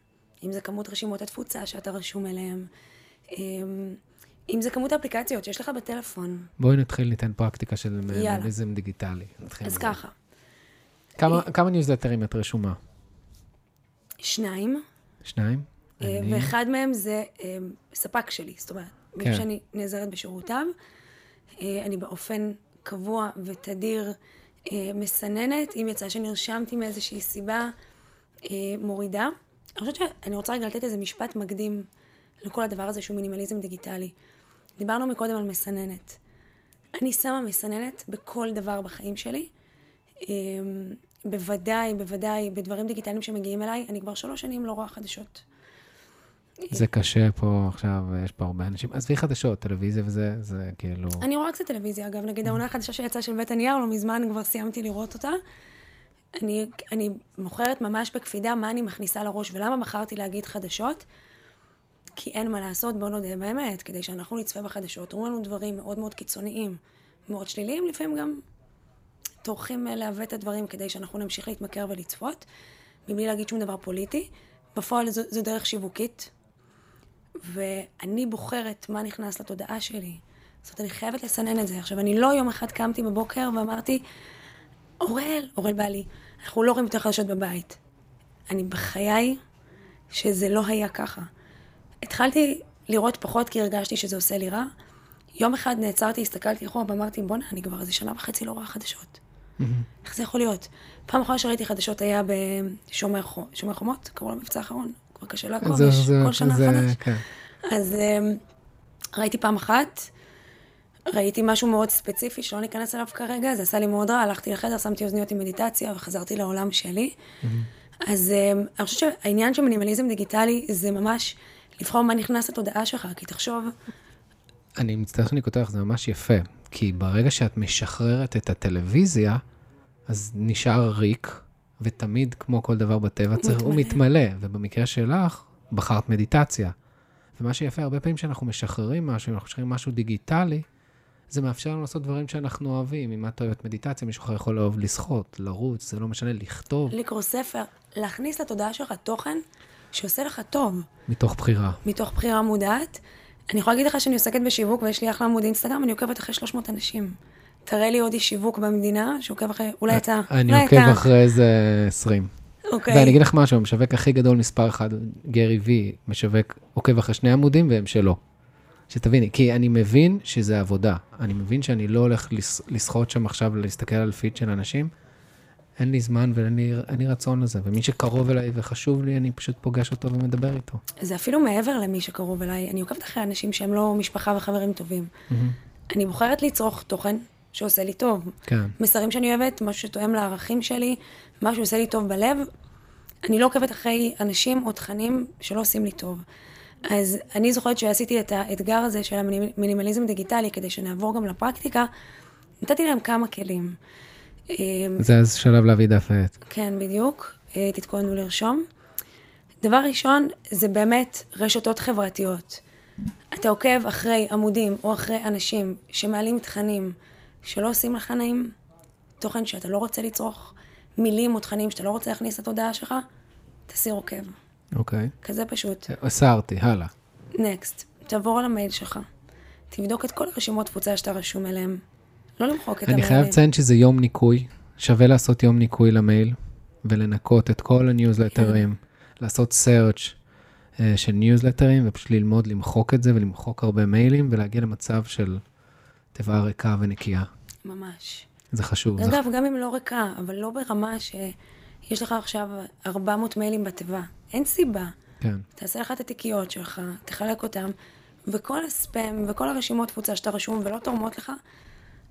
אם זה כמות רשימות התפוצה שאתה רשום אליהן, אם זה כמות האפליקציות שיש לך בטלפון. בואי נתחיל, ניתן פרקטיקה של. מינימליזם דיגיטלי. אז. ככה, כמה, כמה ניוזלטרים את רשומה? שניים, שניים? אה, אני- ואחד מהם זה אה, ספק שלי, זאת אומרת, כן. שאני נעזרת בשירותיו. אה, אני באופן קבוע ותדיר מסננת, אם יצא שנרשמתי מאיזושהי סיבה, מורידה. אני חושבת שאני רוצה רגע לתת איזה משפט מקדים לכל הדבר הזה שהוא מינימליזם דיגיטלי. דיברנו מקודם על מסננת. אני שמה מסננת בכל דבר בחיים שלי. בוודאי, בוודאי, בדברים דיגיטליים שמגיעים אליי, אני כבר שלוש שנים לא רואה חדשות. זה קשה פה עכשיו, יש פה הרבה אנשים. עזבי חדשות, טלוויזיה וזה, זה כאילו... אני רואה קצת טלוויזיה, אגב, נגיד העונה החדשה שיצאה של בית הנייר, לא מזמן כבר סיימתי לראות אותה. אני, אני מוכרת ממש בקפידה מה אני מכניסה לראש, ולמה בחרתי להגיד חדשות? כי אין מה לעשות, בוא נודה באמת, כדי שאנחנו נצפה בחדשות. אומרים לנו דברים מאוד מאוד קיצוניים, מאוד שליליים, לפעמים גם טורחים אה, לעוות את הדברים כדי שאנחנו נמשיך להתמכר ולצפות, מבלי להגיד שום דבר פוליטי. בפועל זו, זו דרך שיווקית, ואני בוחרת מה נכנס לתודעה שלי. זאת אומרת, אני חייבת לסנן את זה. עכשיו, אני לא יום אחד קמתי בבוקר ואמרתי, אוראל, אוראל בעלי, אנחנו לא רואים יותר חדשות בבית. אני בחיי שזה לא היה ככה. התחלתי לראות פחות כי הרגשתי שזה עושה לי רע. יום אחד נעצרתי, הסתכלתי אחורה ואמרתי, בואנה, אני כבר איזה שנה וחצי לא רואה חדשות. איך זה יכול להיות? פעם אחרונה שראיתי חדשות היה בשומר חו- שומר חומות, קראו למבצע האחרון, כבר קשה לעקוב, יש כל שנה זה- חדש. כן. אז אמ, ראיתי פעם אחת, ראיתי משהו מאוד ספציפי שלא ניכנס אליו כרגע, זה עשה לי מאוד רע, הלכתי לחדר, שמתי אוזניות עם מדיטציה וחזרתי לעולם שלי. אז אמ, אני חושבת שהעניין של מינימליזם דיגיטלי זה ממש לבחור מה נכנס לתודעה שלך, כי תחשוב, אני מצטער שאני קוטע לך, זה ממש יפה. כי ברגע שאת משחררת את הטלוויזיה, אז נשאר ריק, ותמיד, כמו כל דבר בטבע, צריך, הוא מתמלא. ובמקרה שלך, בחרת מדיטציה. ומה שיפה, הרבה פעמים כשאנחנו משחררים משהו, אנחנו משחררים משהו דיגיטלי, זה מאפשר לנו לעשות דברים שאנחנו אוהבים. אם את אוהבת מדיטציה, מישהו אחר יכול לאהוב לשחות, לרוץ, זה לא משנה, לכתוב, לקרוא ספר, להכניס לתודעה שלך תוכן שעושה לך טוב. מתוך בחירה. מתוך בחירה מודעת. אני יכולה להגיד לך שאני עוסקת בשיווק ויש לי אחלה עמוד אינסטגרם, אני עוקבת אחרי 300 אנשים. תראה לי עוד איש שיווק במדינה שעוקב אחרי, אולי אתה, אני אולי עוקב אתה, אחרי איזה 20. אוקיי. ואני אגיד לך משהו, המשווק הכי גדול מספר אחד, גרי וי, משווק, עוקב אחרי שני עמודים והם שלו. שתביני, כי אני מבין שזה עבודה. אני מבין שאני לא הולך לס- לשחות שם עכשיו ולהסתכל על פיד של אנשים. אין לי זמן ואין לי, לי רצון לזה. ומי שקרוב אליי וחשוב לי, אני פשוט פוגש אותו ומדבר איתו. זה אפילו מעבר למי שקרוב אליי, אני עוקבת אחרי אנשים שהם לא משפחה וחברים טובים. אני בוחרת לצרוך תוכן שעושה לי טוב. כן. מסרים שאני אוהבת, משהו שתואם לערכים שלי, משהו שעושה לי טוב בלב. אני לא עוקבת אחרי אנשים או תכנים שלא עושים לי טוב. אז אני זוכרת שעשיתי את האתגר הזה של המינימליזם דיגיטלי, כדי שנעבור גם לפרקטיקה, נתתי להם כמה כלים. אה, זה אז שלב להביא דף ועט. כן, בדיוק. אה, תתכוננו לרשום. דבר ראשון, זה באמת רשתות חברתיות. אתה עוקב אחרי עמודים או אחרי אנשים שמעלים תכנים שלא עושים לך נעים, תוכן שאתה לא רוצה לצרוך, מילים או תכנים שאתה לא רוצה להכניס לתודעה שלך, תסיר עוקב. אוקיי. כזה פשוט. הסרתי, הלאה. נקסט, תעבור על המייל שלך. תבדוק את כל הרשימות תפוצה שאתה רשום אליהן. לא למחוק את אני המיילים. חייב לציין שזה יום ניקוי. שווה לעשות יום ניקוי למייל, ולנקות את כל הניוזלטרים, לעשות search אה, של ניוזלטרים, ופשוט ללמוד למחוק את זה, ולמחוק הרבה מיילים, ולהגיע למצב של תיבה ריקה ונקייה. ממש. זה חשוב. זה... אגב, גם אם לא ריקה, אבל לא ברמה שיש לך עכשיו 400 מיילים בתיבה. אין סיבה. כן. תעשה לך את התיקיות שלך, תחלק אותם, וכל הספאם וכל הרשימות תפוצה שאתה רשום ולא תורמות לך,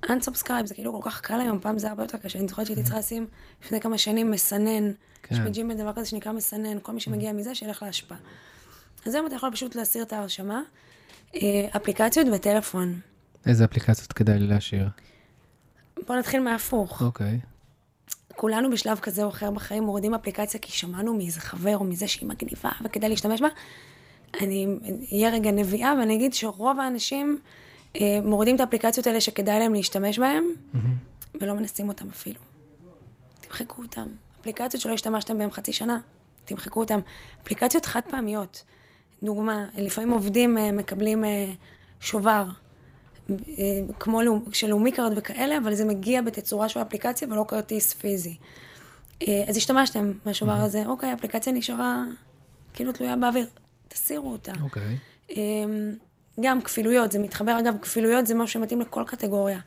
unsubscribe, זה כאילו כל כך קל היום, פעם זה הרבה יותר קשה. אני זוכרת שהייתי צריכה לשים לפני כמה שנים מסנן. כן. יש בג'ימל דבר כזה שנקרא מסנן, כל מי שמגיע מזה, שילך להשפעה. אז היום אתה יכול פשוט להסיר את ההרשמה. אה, אפליקציות וטלפון. איזה אפליקציות כדאי לי להשאיר? בוא נתחיל מהפוך. אוקיי. כולנו בשלב כזה או אחר בחיים מורידים אפליקציה כי שמענו מאיזה חבר או מזה שהיא מגניבה וכדאי להשתמש בה. אני אהיה רגע נביאה ואני אגיד שרוב האנשים אה, מורידים את האפליקציות האלה שכדאי להם להשתמש בהן, ולא מנסים אותם אפילו. תמחקו אותם. אפליקציות שלא השתמשתם בהן חצי שנה, תמחקו אותם. אפליקציות חד פעמיות. דוגמה, לפעמים עובדים אה, מקבלים אה, שובר, כמו של לאומי קארד וכאלה, אבל זה מגיע בתצורה של אפליקציה ולא כרטיס פיזי. אה, אז השתמשתם בשובר הזה, אוקיי, האפליקציה נשארה כאילו תלויה באוויר, תסירו אותה. אוקיי. אמ, גם כפילויות, זה מתחבר, אגב, כפילויות זה משהו שמתאים לכל קטגוריה.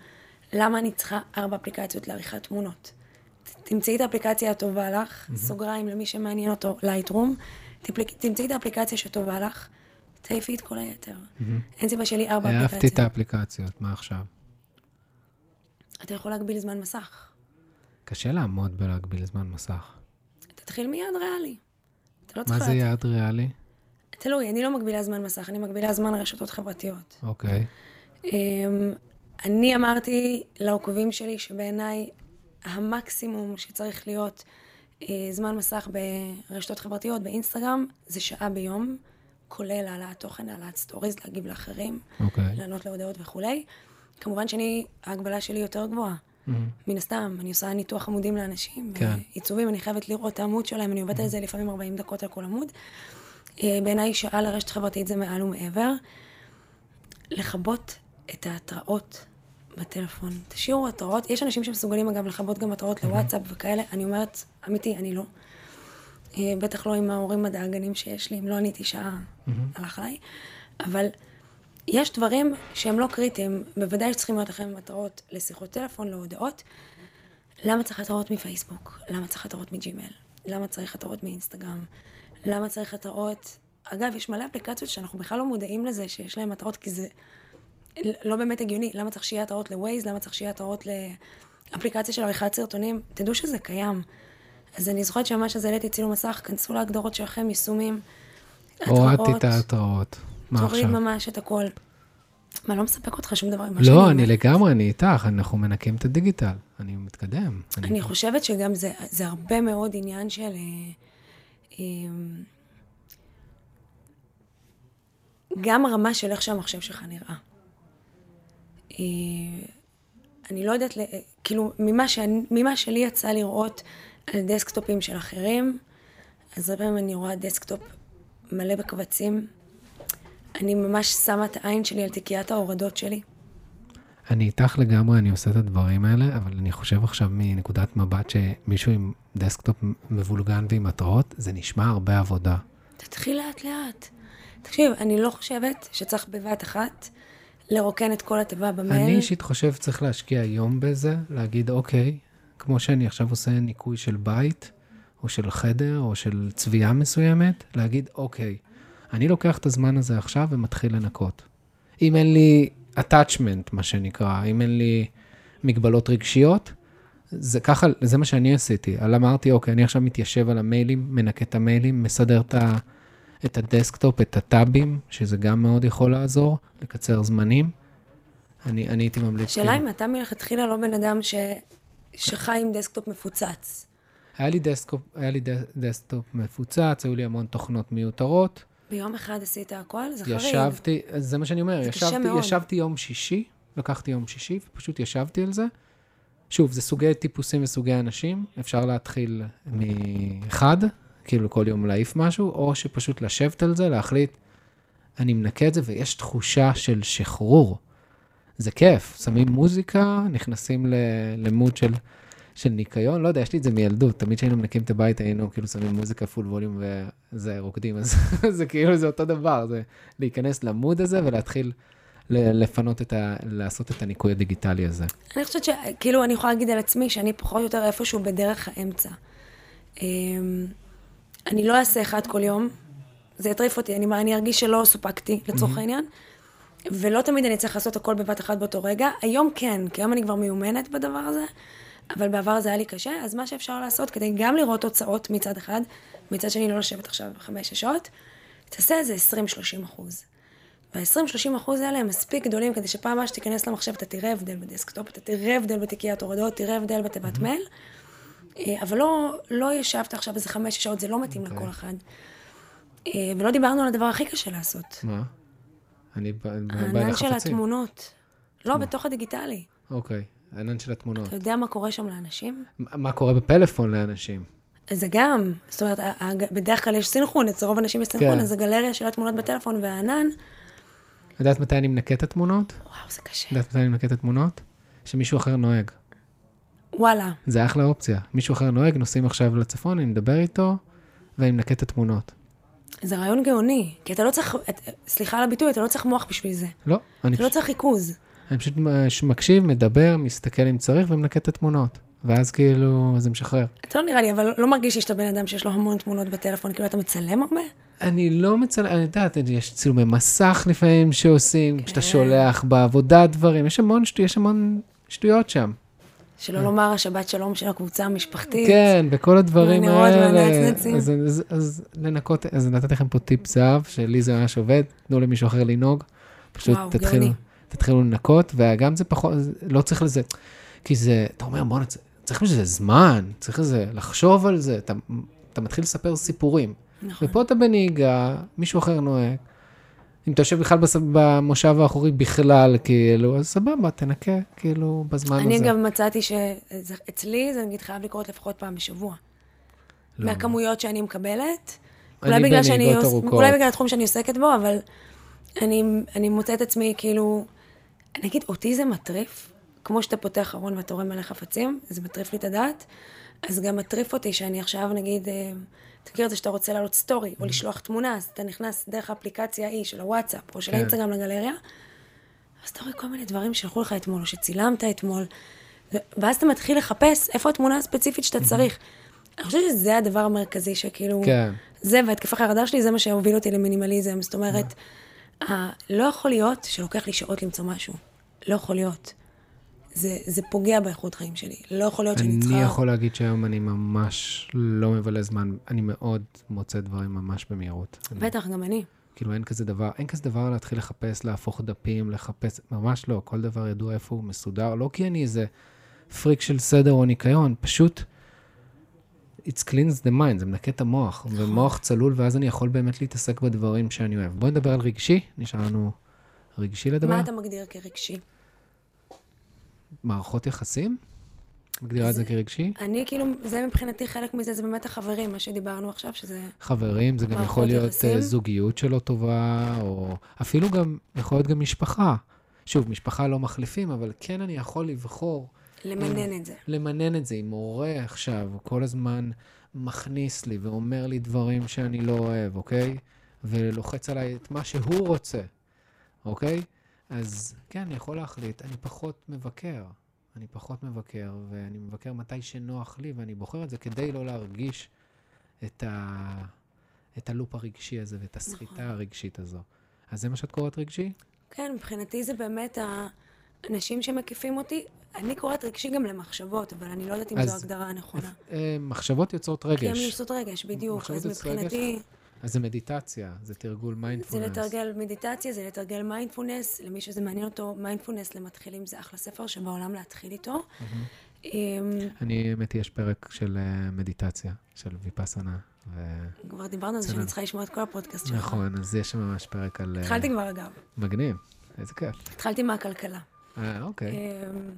למה אני צריכה ארבע אפליקציות לעריכת תמונות? תמצאי את האפליקציה הטובה לך, סוגריים למי שמעניין אותו, Lightroom, תמצאי את האפליקציה שטובה לך, תעיפי את כל היתר. אין סיבה שיהיה לי ארבע אהבתי את אפליקציות. האפליקציות, מה עכשיו? אתה יכול להגביל זמן מסך. קשה לעמוד בלהגביל זמן מסך. תתחיל מיעד ריאלי. אתה לא מה צריך... זה להת- יעד ריאלי? תלוי, אני לא מגבילה זמן מסך, אני מגבילה זמן רשתות חברתיות. אוקיי. אמ, אני אמרתי לעוקבים שלי שבעיניי המקסימום שצריך להיות אה, זמן מסך ברשתות חברתיות, באינסטגרם, זה שעה ביום, כולל העלאת תוכן, העלאת stories, להגיב לאחרים, אוקיי. לענות להודעות וכולי. כמובן שאני, ההגבלה שלי יותר גבוהה. מן הסתם, אני עושה ניתוח עמודים לאנשים, כן. עיצובים, אני חייבת לראות את העמוד שלהם, אני עובדת על זה לפעמים 40 דקות על כל עמוד. אה, בעיניי שעה לרשת חברתית זה מעל ומעבר. לכבות את ההתראות בטלפון. תשאירו התראות. יש אנשים שמסוגלים, אגב, לכבות גם התראות לוואטסאפ וכאלה. אני אומרת, אמיתי, אני לא. אה, בטח לא עם ההורים הדאגנים שיש לי, אם לא עניתי שעה, הלך עליי. אבל יש דברים שהם לא קריטיים, בוודאי שצריכים להיות לכם מטרות לשיחות טלפון, להודעות. למה צריך התראות מפייסבוק? למה צריך התראות מג'ימל? למה צריך התראות מאינסטגרם? למה צריך התראות... אגב, יש מלא אפליקציות שאנחנו בכלל לא מודעים לזה שיש להן התראות, כי זה לא באמת הגיוני. למה צריך שיהיה התראות לווייז? למה צריך שיהיה התראות לאפליקציה של עריכת סרטונים? תדעו שזה קיים. אז אני זוכרת שממש אז העליתי צילום מסך, כנסו להגדרות שלכם, יישומים, הורדתי את ההתראות. מה תוריד עכשיו? ממש את הכל. מה, לא מספק אותך שום דבר ממה לא, שאני אני אומרת? לגמרי, אני איתך, אנחנו מנקים את הדיגיטל. אני מתקדם. אני חושבת שגם זה, זה הרבה מאוד עניין של... אה, אה, גם הרמה של איך שהמחשב שלך נראה. אה, אני לא יודעת, אה, כאילו, ממה, שאני, ממה שלי יצא לראות על דסקטופים של אחרים, אז הרבה פעמים אני רואה דסקטופ מלא בקבצים. אני ממש שמה את העין שלי על תיקיית ההורדות שלי. אני איתך לגמרי, אני עושה את הדברים האלה, אבל אני חושב עכשיו מנקודת מבט שמישהו עם דסקטופ מבולגן ועם התראות, זה נשמע הרבה עבודה. תתחיל לאט לאט. תקשיב, אני לא חושבת שצריך בבת אחת לרוקן את כל התיבה במייל. אני אישית חושב צריך להשקיע יום בזה, להגיד, אוקיי, כמו שאני עכשיו עושה ניקוי של בית, או של חדר, או של צביעה מסוימת, להגיד, אוקיי, אני לוקח את הזמן הזה עכשיו ומתחיל לנקות. אם אין לי attachment, מה שנקרא, אם אין לי מגבלות רגשיות, זה ככה, זה מה שאני עשיתי. אבל אמרתי, אוקיי, אני עכשיו מתיישב על המיילים, מנקה את המיילים, מסדר את, ה, את הדסקטופ, את הטאבים, שזה גם מאוד יכול לעזור, לקצר זמנים. אני, אני הייתי ממליץ. השאלה כאילו- אם אתה מלכתחילה לא בן אדם ש... שחי עם דסקטופ מפוצץ. היה לי, דסקטופ, היה לי דסקטופ מפוצץ, היו לי המון תוכנות מיותרות. ביום אחד עשית הכל? זה חריג. ישבתי, זה מה שאני אומר, זה קשה ישבתי, מאוד. ישבתי יום שישי, לקחתי יום שישי, ופשוט ישבתי על זה. שוב, זה סוגי טיפוסים וסוגי אנשים, אפשר להתחיל מאחד, כאילו כל יום להעיף משהו, או שפשוט לשבת על זה, להחליט, אני מנקה את זה, ויש תחושה של שחרור. זה כיף, שמים מוזיקה, נכנסים למוד של, של ניקיון, לא יודע, יש לי את זה מילדות, תמיד כשהיינו מנקים את הבית היינו כאילו שמים מוזיקה פול ווליום וזה, רוקדים, אז [laughs] זה כאילו, זה אותו דבר, זה להיכנס למוד הזה ולהתחיל לפנות את ה... לעשות את הניקוי הדיגיטלי הזה. אני חושבת שכאילו, אני יכולה להגיד על עצמי שאני פחות או יותר איפשהו בדרך האמצע. אמ, אני לא אעשה אחד כל יום, זה יטריף אותי, אני, אני ארגיש שלא סופקתי, לצורך העניין, ולא תמיד אני צריך לעשות הכל בבת אחת באותו רגע. היום כן, כי היום אני כבר מיומנת בדבר הזה, אבל בעבר זה היה לי קשה, אז מה שאפשר לעשות כדי גם לראות תוצאות מצד אחד, מצד שני לא לשבת עכשיו חמש-שש שעות, תעשה איזה 20-30 אחוז. וה-20-30 אחוז האלה הם מספיק גדולים כדי שפעם הבאה שתיכנס למחשב אתה תראה הבדל בדסקטופ, אתה תראה הבדל בתיקיית הורדות, תראה הבדל בתיבת מייל, אה, אבל לא, לא ישבת עכשיו איזה חמש שעות, זה לא מתאים לכל אחד. אה, ולא דיברנו על הדבר הכי קשה לעשות, מה? אני בא הענן של לחפצים. התמונות. לא, בתוך הדיגיטלי. אוקיי, הענן של התמונות. אתה יודע מה קורה שם לאנשים? מה קורה בפלאפון לאנשים? זה גם, זאת אומרת, בדרך כלל יש סינכרון, אצל רוב האנשים יש סינכרון, כן. אז הגלריה של התמונות בטלפון והענן, את יודעת מתי אני מנקה את התמונות? וואו, זה קשה. את יודעת מתי אני מנקה את התמונות? שמישהו אחר נוהג. וואלה, זה אחלה אופציה. מישהו אחר נוהג, נוסעים עכשיו לצפון, אני מדבר איתו, ואני מנקה את התמונות. זה רעיון גאוני, כי אתה לא צריך, את, סליחה על הביטוי, אתה לא צריך מוח בשביל זה. לא, אני אתה לא פשוט, צריך ריכוז. אני פשוט מש- מקשיב, מדבר, מסתכל אם צריך, ומנקה את התמונות. ואז כאילו, זה משחרר. אתה לא נראה לי, אבל לא מרגיש לי שאתה בן אדם שיש לו המון תמונות בטלפון, כאילו אתה מצלם הרבה? אני לא מצלם, אני יודעת, יש צילומי מסך לפעמים שעושים, כן. כשאתה שולח בעבודה דברים, יש המון שטויות, יש המון שטויות שם. שלא לומר השבת שלום של הקבוצה המשפחתית. כן, וכל הדברים האלה. אז, אז, אז לנקות, אז נתתי לכם פה טיפ זהב, שלי זה ממש עובד, תנו למישהו אחר לנהוג, פשוט וואו, תתחילו, גאוני. תתחילו לנקות, וגם זה פחות, לא צריך לזה, כי זה, אתה אומר, בוא נצא, צריך לזה זמן, צריך לזה, לחשוב על זה, אתה, אתה מתחיל לספר סיפורים. נכון. ופה אתה בנהיגה, מישהו אחר נוהג. אם אתה יושב בכלל בס- במושב האחורי בכלל, כאילו, אז סבבה, תנקה, כאילו, בזמן אני הזה. גם מצאתי שאצלי זה נגיד חייב לקרות לפחות פעם בשבוע. לא. מהכמויות שאני מקבלת. אני אולי בגלל שאני, ארוכות. אולי בגלל התחום שאני עוסקת בו, אבל אני, אני מוצאת עצמי כאילו, נגיד, אותי זה מטריף, כמו שאתה פותח ארון ואתה רואה מלא חפצים, זה מטריף לי את הדעת, אז גם מטריף אותי שאני עכשיו, נגיד, אה, אתה מכיר את זה שאתה רוצה לעלות סטורי, Mm-hmm. או לשלוח תמונה, אז אתה נכנס דרך האפליקציה ההיא של הוואטסאפ, או של כן. האינסטגרם לגלריה, אז אתה רואה כל מיני דברים שלחו לך אתמול, או שצילמת אתמול, ואז אתה מתחיל לחפש איפה התמונה הספציפית שאתה צריך. אני חושבת שזה הדבר המרכזי שכאילו... כן. זה והתקף החרדה שלי, זה מה שהוביל אותי למינימליזם. זאת אומרת, אה, לא יכול להיות שלוקח לי שעות למצוא משהו. לא יכול להיות. זה, זה פוגע באיכות חיים שלי. לא יכול להיות שאני צריכה... אני יכול להגיד שהיום אני ממש לא מבלה זמן, אני מאוד מוצא דברים ממש במהירות. אני- בטח, גם אני. כאילו אין כזה דבר, אין כזה דבר להתחיל לחפש, להפוך דפים, לחפש, ממש לא, כל דבר ידוע איפה הוא מסודר, לא כי אני איזה פריק של סדר או ניקיון, פשוט it's cleans the mind, זה מנקה את המוח, ומוח צלול, ואז אני יכול באמת להתעסק בדברים שאני אוהב. בואי נדבר על רגשי, נשאר לנו רגשי לדבר. מה אתה מגדיר כרגשי? מערכות יחסים? מגדירה את זה כרגשי? אני כאילו, זה מבחינתי חלק מזה, זה באמת החברים, מה שדיברנו עכשיו, שזה... חברים, זה גם יכול להיות יחסים. אה, זוגיות שלא טובה, או אפילו גם, יכול להיות גם משפחה. שוב, משפחה לא מחליפים, אבל כן אני יכול לבחור למנן את זה. למנן את זה. אם מורה עכשיו כל הזמן מכניס לי ואומר לי דברים שאני לא אוהב, אוקיי? ולוחץ עליי את מה שהוא רוצה, אוקיי? אז כן, אני יכול להחליט, אני פחות מבקר. אני פחות מבקר, ואני מבקר מתי שנוח לי, ואני בוחר את זה כדי לא להרגיש את, ה... את הלופ הרגשי הזה ואת הסחיטה נכון. הרגשית הזו. אז זה מה שאת קוראת רגשי? כן, מבחינתי זה באמת האנשים שמקיפים אותי. אני קוראת רגשי גם למחשבות, אבל אני לא יודעת אם זו ההגדרה הנכונה. אה, מחשבות יוצרות כי הן רגש. יוצאות רגש, בדיוק. אז יוצרות רגש. מבחינתי, אז זה מדיטציה, זה תרגול זה מיינדפולנס. לתרגל מדיטציה, זה לתרגל מיינדפולנס. למי שזה מעניין אותו, מיינדפולנס למתחילים זה אחלה ספר שבעולם להתחיל איתו. אמ, אני, האמת יש פרק של אה, מדיטציה, של ויפאסנה. כבר דיברנו על זה שאני. צריכה לשמוע את כל הפודקאסט שלך. נכון, אז יש שם ממש פרק על... אה, התחלתי כבר, אגב. מגניב, איזה כיף. התחלתי מהכלכלה. אה, אוקיי. אמ,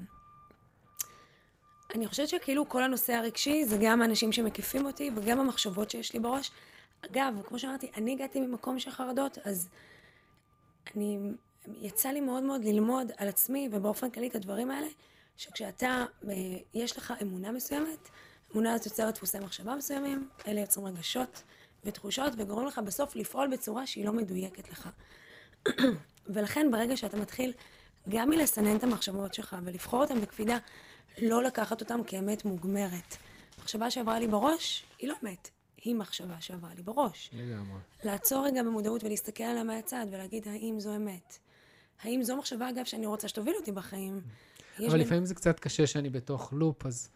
אני חושבת שכאילו כל הנושא הרגשי זה גם האנשים שמקיפים אותי וגם המחשבות שיש לי בראש. אגב, כמו שאמרתי, אני הגעתי ממקום של חרדות, אז אני, יצא לי מאוד מאוד ללמוד על עצמי ובאופן כללי את הדברים האלה, שכשאתה, אה, יש לך אמונה מסוימת, אמונה הזאת יוצרת דפוסי מחשבה מסוימים, אלה יוצרים רגשות ותחושות וגורמים לך בסוף לפעול בצורה שהיא לא מדויקת לך. [clears throat] ולכן ברגע שאתה מתחיל גם מלסנן את המחשבות שלך ולבחור אותן בקפידה, לא לקחת אותן כאמת מוגמרת. מחשבה שעברה לי בראש, היא לא אמת, היא מחשבה שעברה לי בראש. לגמרי. לעצור רגע במודעות ולהסתכל עליה מהצד ולהגיד האם זו אמת. האם זו מחשבה, אגב, שאני רוצה שתוביל אותי בחיים. אבל בין- לפעמים זה קצת קשה שאני בתוך לופ, אז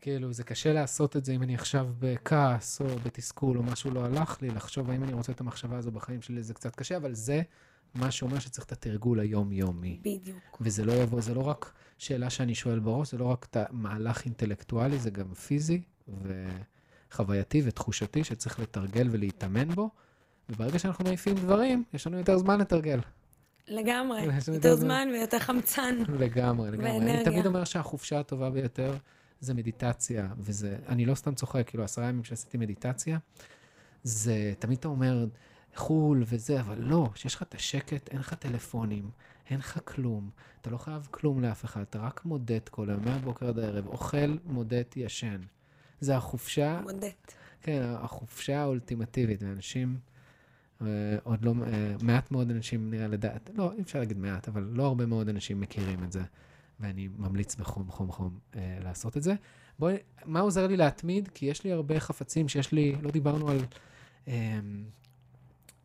כאילו, זה קשה לעשות את זה אם אני עכשיו בכעס או בתסכול או משהו לא הלך לי, לחשוב האם אני רוצה את המחשבה הזו בחיים שלי, זה קצת קשה, אבל זה מה שאומר שצריך את התרגול היומיומי. בדיוק. וזה לא יבוא, זה לא רק שאלה שאני שואל בראש, זה לא רק את המהלך אינטלקטואלי, זה גם פיזי וחווייתי ותחושתי שצריך לתרגל ולהתאמן בו. וברגע שאנחנו מעיפים דברים, יש לנו יותר זמן לתרגל. לגמרי. יותר יותר זמן ויותר חמצן. לגמרי, לגמרי. אני ואנרגיה. תמיד אומר שהחופשה הטובה ביותר זה מדיטציה, וזה, אני לא סתם צוחק, כאילו, עשרה ימים שעשיתי מדיטציה, זה, תמיד אתה אומר, חו"ל וזה, אבל לא, כשיש לך את השקט, אין לך טלפונים, אין לך כלום, אתה לא חייב כלום לאף אחד, אתה רק מודד כל היום, מהבוקר עד הערב, אוכל, מודד, ישן. זה החופשה, מודד. כן, החופשה האולטימטיבית, ואנשים, אה, עוד לא, אה, מעט מאוד אנשים נראה לדעת, לא, אי אפשר להגיד מעט, אבל לא הרבה מאוד אנשים מכירים את זה, ואני ממליץ בחום, חום, חום אה, לעשות את זה. בואי, מה עוזר לי להתמיד? כי יש לי הרבה חפצים שיש לי, לא דיברנו על, אה,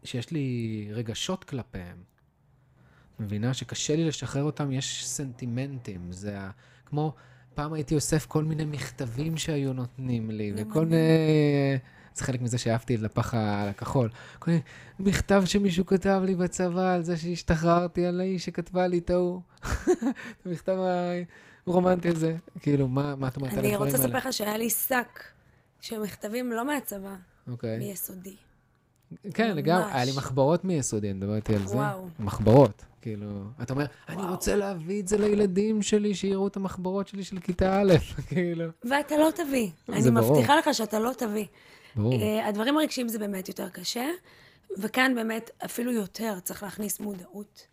שיש לי רגשות כלפיהם. מבינה שקשה לי לשחרר אותם, יש סנטימנטים, זה ה... כמו, פעם הייתי אוסף כל מיני מכתבים שהיו נותנים לי, וכל. מיני... זה חלק מזה שאהבתי את לפח הכחול. כל מיני מכתב שמישהו כתב לי בצבא על זה שהשתחררתי, על האיש שכתבה לי את ההוא. [laughs] המכתב הרומנטי הזה. כאילו, מה, מה את אומרת על אני הדברים רוצה האלה? לספר לך שהיה לי שק של מכתבים לא מהצבא, אוקיי. מיסודי. כן, לגמרי. היה לי מחברות מיסודי, אני מדבר איתי על זה. וואו. מחברות. כאילו, אתה אומר, אני. רוצה להביא את זה לילדים שלי, שיראו את המחברות שלי של כיתה א', [laughs] כאילו. ואתה לא תביא. אני. מבטיחה לך שאתה לא תביא. ברור. אה, הדברים הרגשיים זה באמת יותר קשה, וכאן באמת אפילו יותר צריך להכניס מודעות,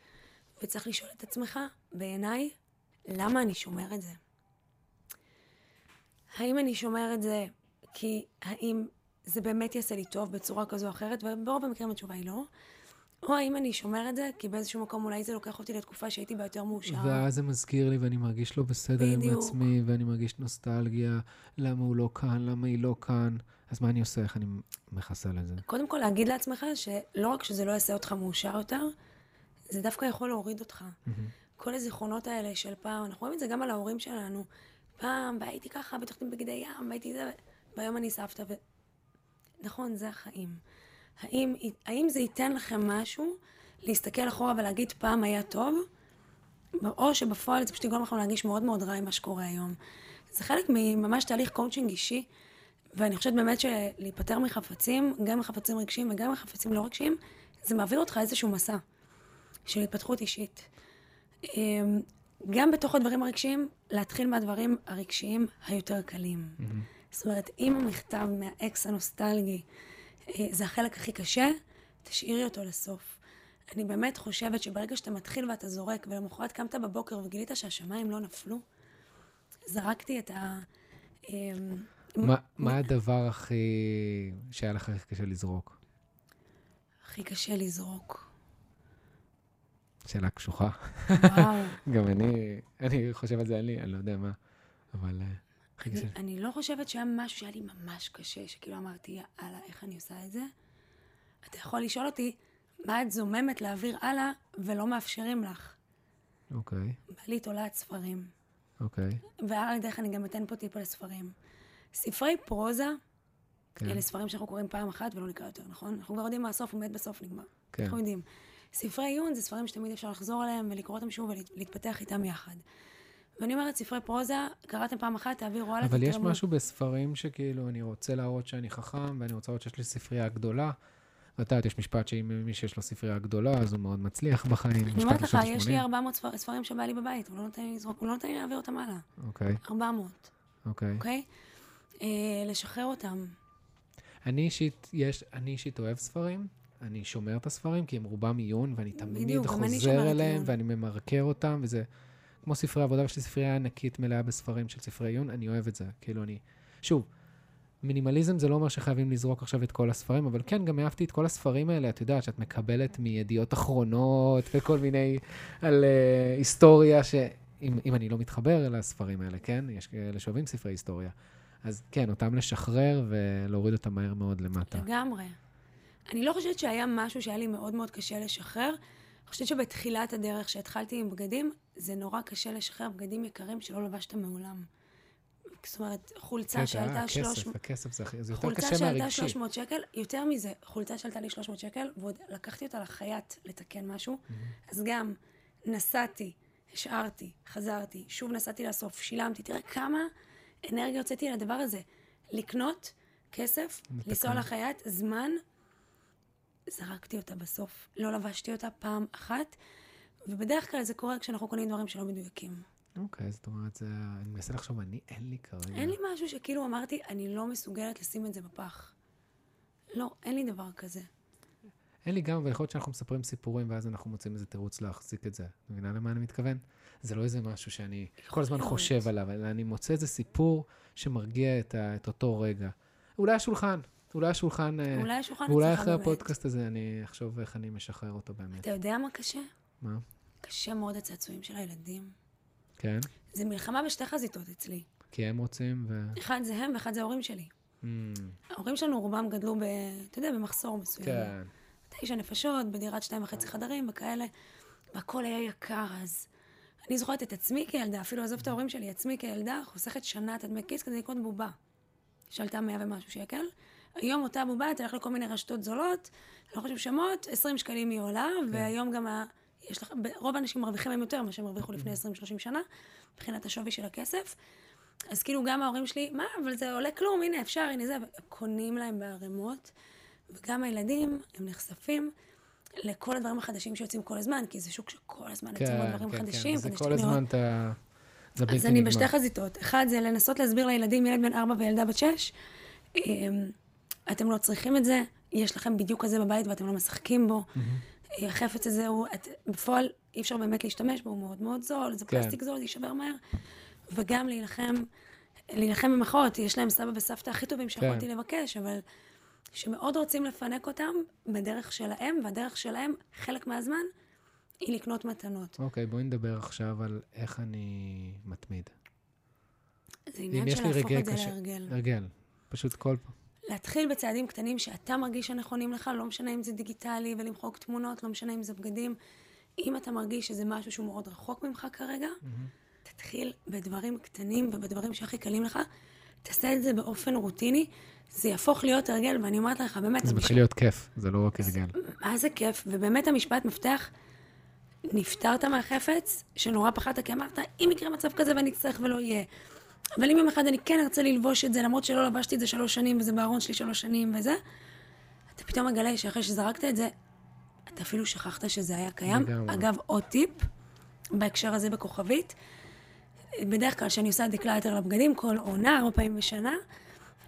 וצריך לשאול את עצמך, בעיניי, למה אני שומר את זה? האם אני שומר את זה כי האם זה באמת יעשה לי טוב בצורה כזו או אחרת, וברוב המקרים התשובה היא לא, או האם אני שומר את זה כי באיזשהו מקום אולי זה לוקח אותי לתקופה שהייתי בה יותר מאושרת. ואז זה מזכיר לי, ואני מרגיש לא בסדר עם בדיוק. עצמי, ואני מרגיש נוסטלגיה, למה הוא לא כאן, למה היא לא כאן. אז מה אני עושה? איך אני מחסל את זה? קודם כל להגיד לעצמך שלא רק שזה לא יעשה אותך מאושר יותר, זה דווקא יכול להוריד אותך. כל הזיכרונות האלה של פעם, אנחנו רואים את זה גם על ההורים שלנו. פעם, והייתי ככה, בתחתית בגדי ים, והייתי זה, והיום אני סבתא, ו... נכון, זה החיים. האם, האם זה ייתן לכם משהו להסתכל אחורה ולהגיד פעם היה טוב, או שבפועל זה פשוט יגרום לכם להרגיש מאוד מאוד רע עם מה שקורה היום. זה חלק מממש תהליך קואוצ'ינג אישי, ואני חושבת באמת שלהיפטר מחפצים, גם מחפצים רגשיים וגם מחפצים לא רגשיים, זה מעביר אותך איזשהו מסע של התפתחות אישית. אמ, גם בתוך הדברים הרגשיים, להתחיל מהדברים הרגשיים היותר קלים. זאת אומרת, אם המכתב מהאקס הנוסטלגי אה, זה החלק הכי קשה, תשאירי אותו לסוף. אני באמת חושבת שברגע שאתה מתחיל ואתה זורק, ולמחרת קמת בבוקר וגילית שהשמיים לא נפלו, זרקתי את ה... אמ, מה- מה הדבר הכי... שהיה לך הכי קשה לזרוק? הכי קשה לזרוק. שאלה קשוחה. וואו. [laughs] גם אני, אני חושב על זה, אין לי, אני לא יודע מה, אבל אה, אני. אני לא חושבת שהיה משהו שהיה לי ממש קשה, שכאילו אמרתי, יאללה, איך אני עושה את זה? אתה יכול לשאול אותי, מה את זוממת להעביר הלאה ולא מאפשרים לך? אוקיי, בא לי תולעת ספרים. אוקיי, ועל הדרך אני גם אתן פה טיפ על הספרים. ספרי פרוזה, כן, אלה ספרים שאנחנו קוראים פעם אחת ולא נקרא יותר, נכון? אנחנו כבר יודעים מה הסוף, הוא מת בסוף, נגמר. כן. אנחנו יודעים. ספרי עיון זה ספרים שתמיד אפשר לחזור עליהם ולקרוא אותם שוב ולהתפתח איתם יחד. ואני אומרת, ספרי פרוזה, קראתם פעם אחת, תעבירו הלאה, אבל יש. משהו בספרים שכאילו, אני רוצה להראות שאני חכם, ואני רוצה להראות שיש לי ספרייה גדולה. ואת יודעת, יש משפט שאם מי שיש לו ספרייה גדולה, אז הוא מאוד מצליח בחיים. אני אומרת לך, יש לי ה-שמונים. 400 ספר- ספרים שבא לי בבית, הוא לא נותן לי לזרוק, הוא לא נותן לי להעביר אותם הלאה. אוקיי, 400, אוקיי. אוקיי? אה, לשחרר אותם. אני אישית, יש, אני אישית אוהב ספרים, אני שומר את הספרים, כי הם רובם עיון, ואני תמיד בדיוק, חוזר אליהם. ואני ממרקר אותם, וזה כמו ספרי עבודה, ויש לי ספרייה ענקית מלאה בספרים של ספרי עיון, אני אוהב את זה. כאילו, אני... שוב, מינימליזם זה לא אומר שחייבים לזרוק עכשיו את כל הספרים, אבל כן, גם אהבתי את כל הספרים האלה, את יודעת, שאת מקבלת מידיעות אחרונות וכל מיני על uh, היסטוריה, שאם אם אני לא מתחבר לספרים האלה, כן? יש כאלה שאוהבים ספרי היסטוריה. אז כן, אותם לשחרר ולהוריד אותם מהר מאוד למטה. לגמרי. אני לא חושבת שהיה משהו שהיה לי מאוד מאוד קשה לשחרר. אני חושבת שבתחילת הדרך, שהתחלתי עם בגדים, זה נורא קשה לשחרר בגדים יקרים שלא לבשת מעולם. זאת אומרת, חולצה כן, שעלתה הכסף, 300... הכסף זה הכי- זה יותר חולצה קשה שעלתה מהרגשי. 300 שקל, יותר מזה, חולצה שעלתה לי 300 שקל, ועוד לקחתי אותה לחייט לתקן משהו, אז גם נסעתי, השארתי, חזרתי, שוב נסעתי לאסוף, שילמתי, תראה כמה אנרגיה הוצאתי לדבר הזה. לקנות כסף, לתקן. לנסוע לחייט, זמן, זרקתי אותה בסוף. לא לבשתי אותה פעם אחת, ובדרך כלל זה קורה כשאנחנו קונים דברים שלא מדויקים. אוקיי, זאת אומרת, זה... אני מנסה לחשוב, אני, אין לי כרגע. אין לי משהו שכאילו אמרתי, אני לא מסוגלת לשים את זה בפח. לא, אין לי דבר כזה. אין לי גם, אבל יכול להיות שאנחנו מספרים סיפורים, ואז אנחנו מוצאים איזה תירוץ להחזיק את זה. את מבינה למה אני מתכוון? זה לא איזה משהו שאני כל הזמן. חושב עליו, אלא אני מוצא איזה סיפור שמרגיע את, ה, את אותו רגע. אולי השולחן, אולי השולחן, אה, אולי השולחן אצלך אחרי באמת. הפודקאסט הזה אני אחשוב איך אני משחרר אותו באמת. אתה יודע מה קשה? מה? קשה מאוד הצעצועים של הילדים. כן? זה מלחמה בשתי חזיתות אצלי. כי הם רוצים ו... אחד זה הם ואחד זה ההורים שלי. Mm, ההורים שלנו רובם גדלו ב... אתה יודע, במחסור מסוים. כן. תשע נפשות, בדירת שתיים וחצי חדרים וכאלה, והכל היה יקר אז. אני זוכרת את עצמי כילדה, אפילו עזוב את ההורים שלי, עצמי כילדה, חוסכת שנה את הדמי כיס כדי לקנות בובה. שעלתה מאה ומשהו שקל. היום אותה בובה, הולך לכל מיני רשתות זולות, לא חשוב שמות, 20 שקלים היא עולה, והיום גם ה... יש לך, רוב האנשים מרוויחים היום יותר ממה שהם הרוויחו לפני 20-30 שנה, מבחינת השווי של הכסף. אז כאילו גם ההורים שלי, מה, אבל זה עולה כלום, הנה אפשר, הנה זה, קונים להם בערימות. וגם הילדים, הם נחשפים לכל הדברים החדשים שיוצאים כל הזמן, כי זה שוק שכל הזמן יוצאים כן, דברים כן, חדשים. כן. זה כל עוד. הזמן אתה... זה בלתי אז אני נגמר. בשתי חזיתות. אחד זה לנסות להסביר לילדים, ילד בן ארבע וילדה בת שש, אמ, אתם לא צריכים את זה, יש לכם בדיוק כזה בבית ואתם לא משחקים בו. החפץ הזה הוא, את, בפועל אי אפשר באמת להשתמש בו, הוא מאוד מאוד זול, זה כן. פלסטיק זול, זה יישבר מהר. וגם להילחם, להילחם במחאות, יש להם סבא וסבתא הכי טובים שיכולתי לבקש, אבל שמאוד רוצים לפנק אותם בדרך שלהם, והדרך שלהם, חלק מהזמן, היא לקנות מתנות. אוקיי, בואי נדבר עכשיו על איך אני מתמיד. זה עניין של להפוך את זה להרגל. הרגל. פשוט כל פעם. להתחיל בצעדים קטנים שאתה מרגיש שנכונים לך, לא משנה אם זה דיגיטלי ולמחוק תמונות, לא משנה אם זה בגדים. אם אתה מרגיש שזה משהו שהוא מאוד רחוק ממך כרגע, תתחיל בדברים קטנים ובדברים שהכי קלים לך. תעשה את זה באופן רוטיני, זה יהפוך להיות הרגל, ואני אומרת לך, באמת, זה המשפט- מתחיל להיות כיף, זה לא רק הרגל. מה זה כיף, ובאמת המשפט מפתח, נפטרת מהחפץ, שנורא פחדת, כי אמרת, אם יקרה מצב כזה ואני אצטרך ולא יהיה. אבל אם יום אחד אני כן ארצה ללבוש את זה, למרות שלא לבשתי את זה שלוש שנים, וזה בארון שלי שלוש שנים וזה, אתה פתאום מגלה שאחרי שזרקת את זה, אתה אפילו שכחת שזה היה קיים. לגמרי. אגב, עוד טיפ, בהקשר הזה בכוכבית, בדרך כלל כשאני עושה דקלטר לבגדים, כל עונה, ארבע פעמים בשנה,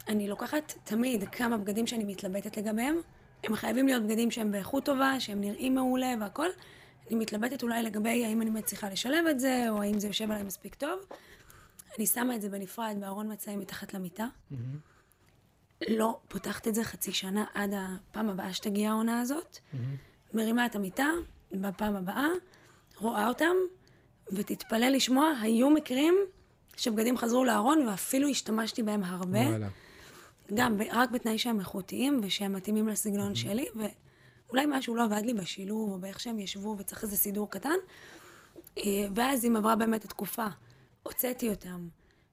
אני לוקחת תמיד כמה בגדים שאני מתלבטת לגביהם. הם חייבים להיות בגדים שהם באיכות טובה, שהם נראים מעולה והכל. אני מתלבטת אולי לגבי האם אני מצליחה לשלב את זה, או האם זה יושב עליי מספיק טוב. אני שמה את זה בנפרד בארון מצעים מתחת למיטה. לא פותחת את זה חצי שנה עד הפעם הבאה שתגיע העונה הזאת. מרימה את המיטה בפעם הבאה, רואה אותם, ותתפלא לשמוע, היו מקרים שבגדים חזרו לארון ואפילו השתמשתי בהם הרבה. וואלה. גם, רק בתנאי שהם איכותיים ושהם מתאימים לסגנון שלי, ואולי משהו לא עבד לי בשילוב או באיך שהם ישבו וצריך איזה סידור קטן. אה, ואז אם עברה באמת התקופה, הוצאתי אותם,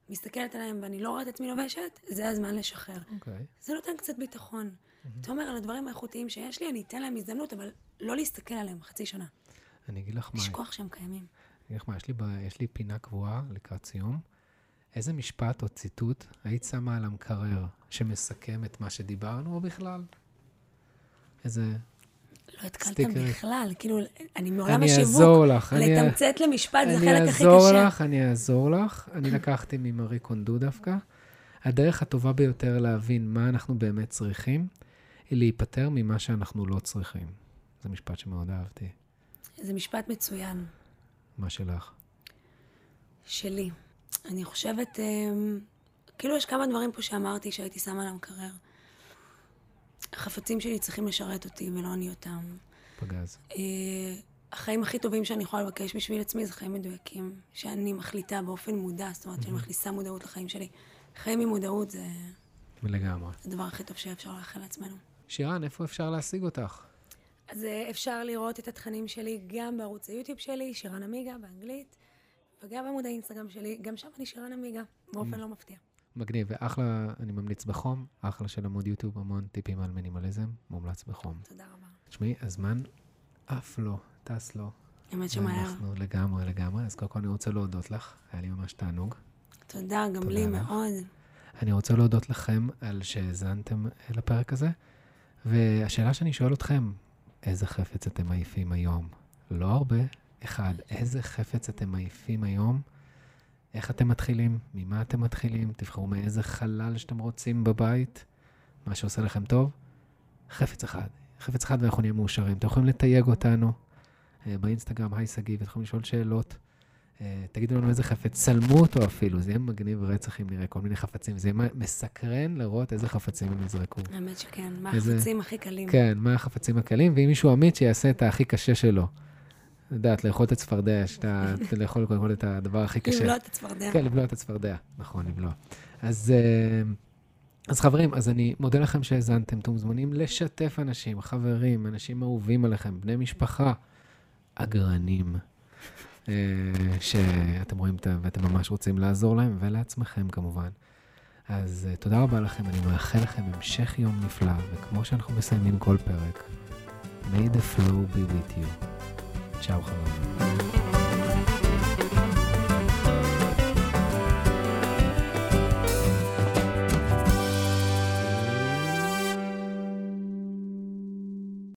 מסתכלת עליהם ואני לא רואה את עצמי לובשת, זה הזמן לשחרר. אוקיי. זה נותן קצת ביטחון. אתה אומר, על הדברים האיכותיים שיש לי, אני אתן להם הזדמנות, אבל לא להסתכל עליהם חצי שנה. אני אגיד לך מה, לשכוח שהם קיימים. אני אגיד לך מה, יש לי, ב- יש לי פינה קבועה לקראת סיום. איזה משפט או ציטוט היית שמה על המקרר שמסכם את מה שדיברנו, או בכלל? איזה... לא התקלת. בכלל, כאילו, אני מעולם אני השיווק. אעזור לך. אני- לתמצת למשפט זה אני החלק הכי אעזור קשה. לך, אני אעזור לך. אני לקחתי ממרי קונדו דווקא. הדרך הטובה ביותר להבין מה אנחנו באמת צריכים, היא להיפטר ממה שאנחנו לא צריכים. זה משפט שמאוד אהבתי. זה משפט מצוין. מה שלך? שלי. אני חושבת, אמ, כאילו יש כמה דברים פה שאמרתי שהייתי שמה על המקרר. החפצים שלי צריכים לשרת אותי ולא אני אותם. פגז. אה, החיים הכי טובים שאני יכולה לבקש בשביל עצמי זה חיים מדויקים, שאני מחליטה באופן מודע, זאת אומרת שאני מכניסה מודעות לחיים שלי. חיים ממודעות זה לגמרי. הדבר הכי טוב שאפשר לאחל לעצמנו. שירן, איפה אפשר להשיג אותך? אז אה, אפשר לראות את התכנים שלי גם בערוץ היוטיוב שלי, שירן עמיגה באנגלית, וגם בעמוד האינסטגרם שלי, גם שם אני שירן עמיגה, באופן לא מפתיע. מגניב, ואחלה, אני ממליץ בחום, אחלה של עמוד יוטיוב, המון טיפים על מינימליזם, מומלץ בחום. תודה רבה. תשמעי, הזמן עף לו, טס לו. האמת שמהר. אנחנו לגמרי, לגמרי. אז קודם כל אני רוצה להודות לך, היה לי ממש תענוג. תודה, גם תודה לי לך. מאוד. אני רוצה להודות לכם על שהאזנתם לפרק הזה, והשאלה שאני שואל אתכם, איזה חפץ אתם מעיפים היום? לא הרבה, אחד, איזה חפץ אתם מעיפים היום איך אתם מתחילים, ממה אתם מתחילים, תבחרו מאיזה חלל שאתם רוצים בבית, מה שעושה לכם טוב. חפץ אחד, חפץ אחד ואנחנו נהיה מאושרים. אתם יכולים לתייג אותנו אה, באינסטגרם, היי שגיב, אתם יכולים לשאול שאלות. אה, תגידו לנו איזה חפץ, צלמו אותו אפילו, זה יהיה מגניב רצח אם נראה כל מיני חפצים. זה יהיה מסקרן לראות איזה חפצים הם יזרקו. האמת שכן, מה איזה- החפצים הכי קלים. כן, מה החפצים הקלים, ואם מישהו אמיץ שיעשה את הכי קשה שלו. יודעת, לאכול את הצפרדע, שאתה [laughs] לאכול קודם כל את הדבר הכי קשה. לבלוע את הצפרדע. כן, לבלוע את הצפרדע, נכון, לבלוע. אז, אה, אז חברים, אז אני מודה לכם שהאזנתם. אתם מוזמנים לשתף אנשים, חברים, אנשים אהובים עליכם, בני משפחה, אגרנים, אה, שאתם רואים ואתם ממש רוצים לעזור להם, ולעצמכם כמובן. אז אה, תודה רבה לכם, אני מאחל לכם המשך יום נפלא, וכמו שאנחנו מסיימים כל פרק, may the flow be with you. 下午好啊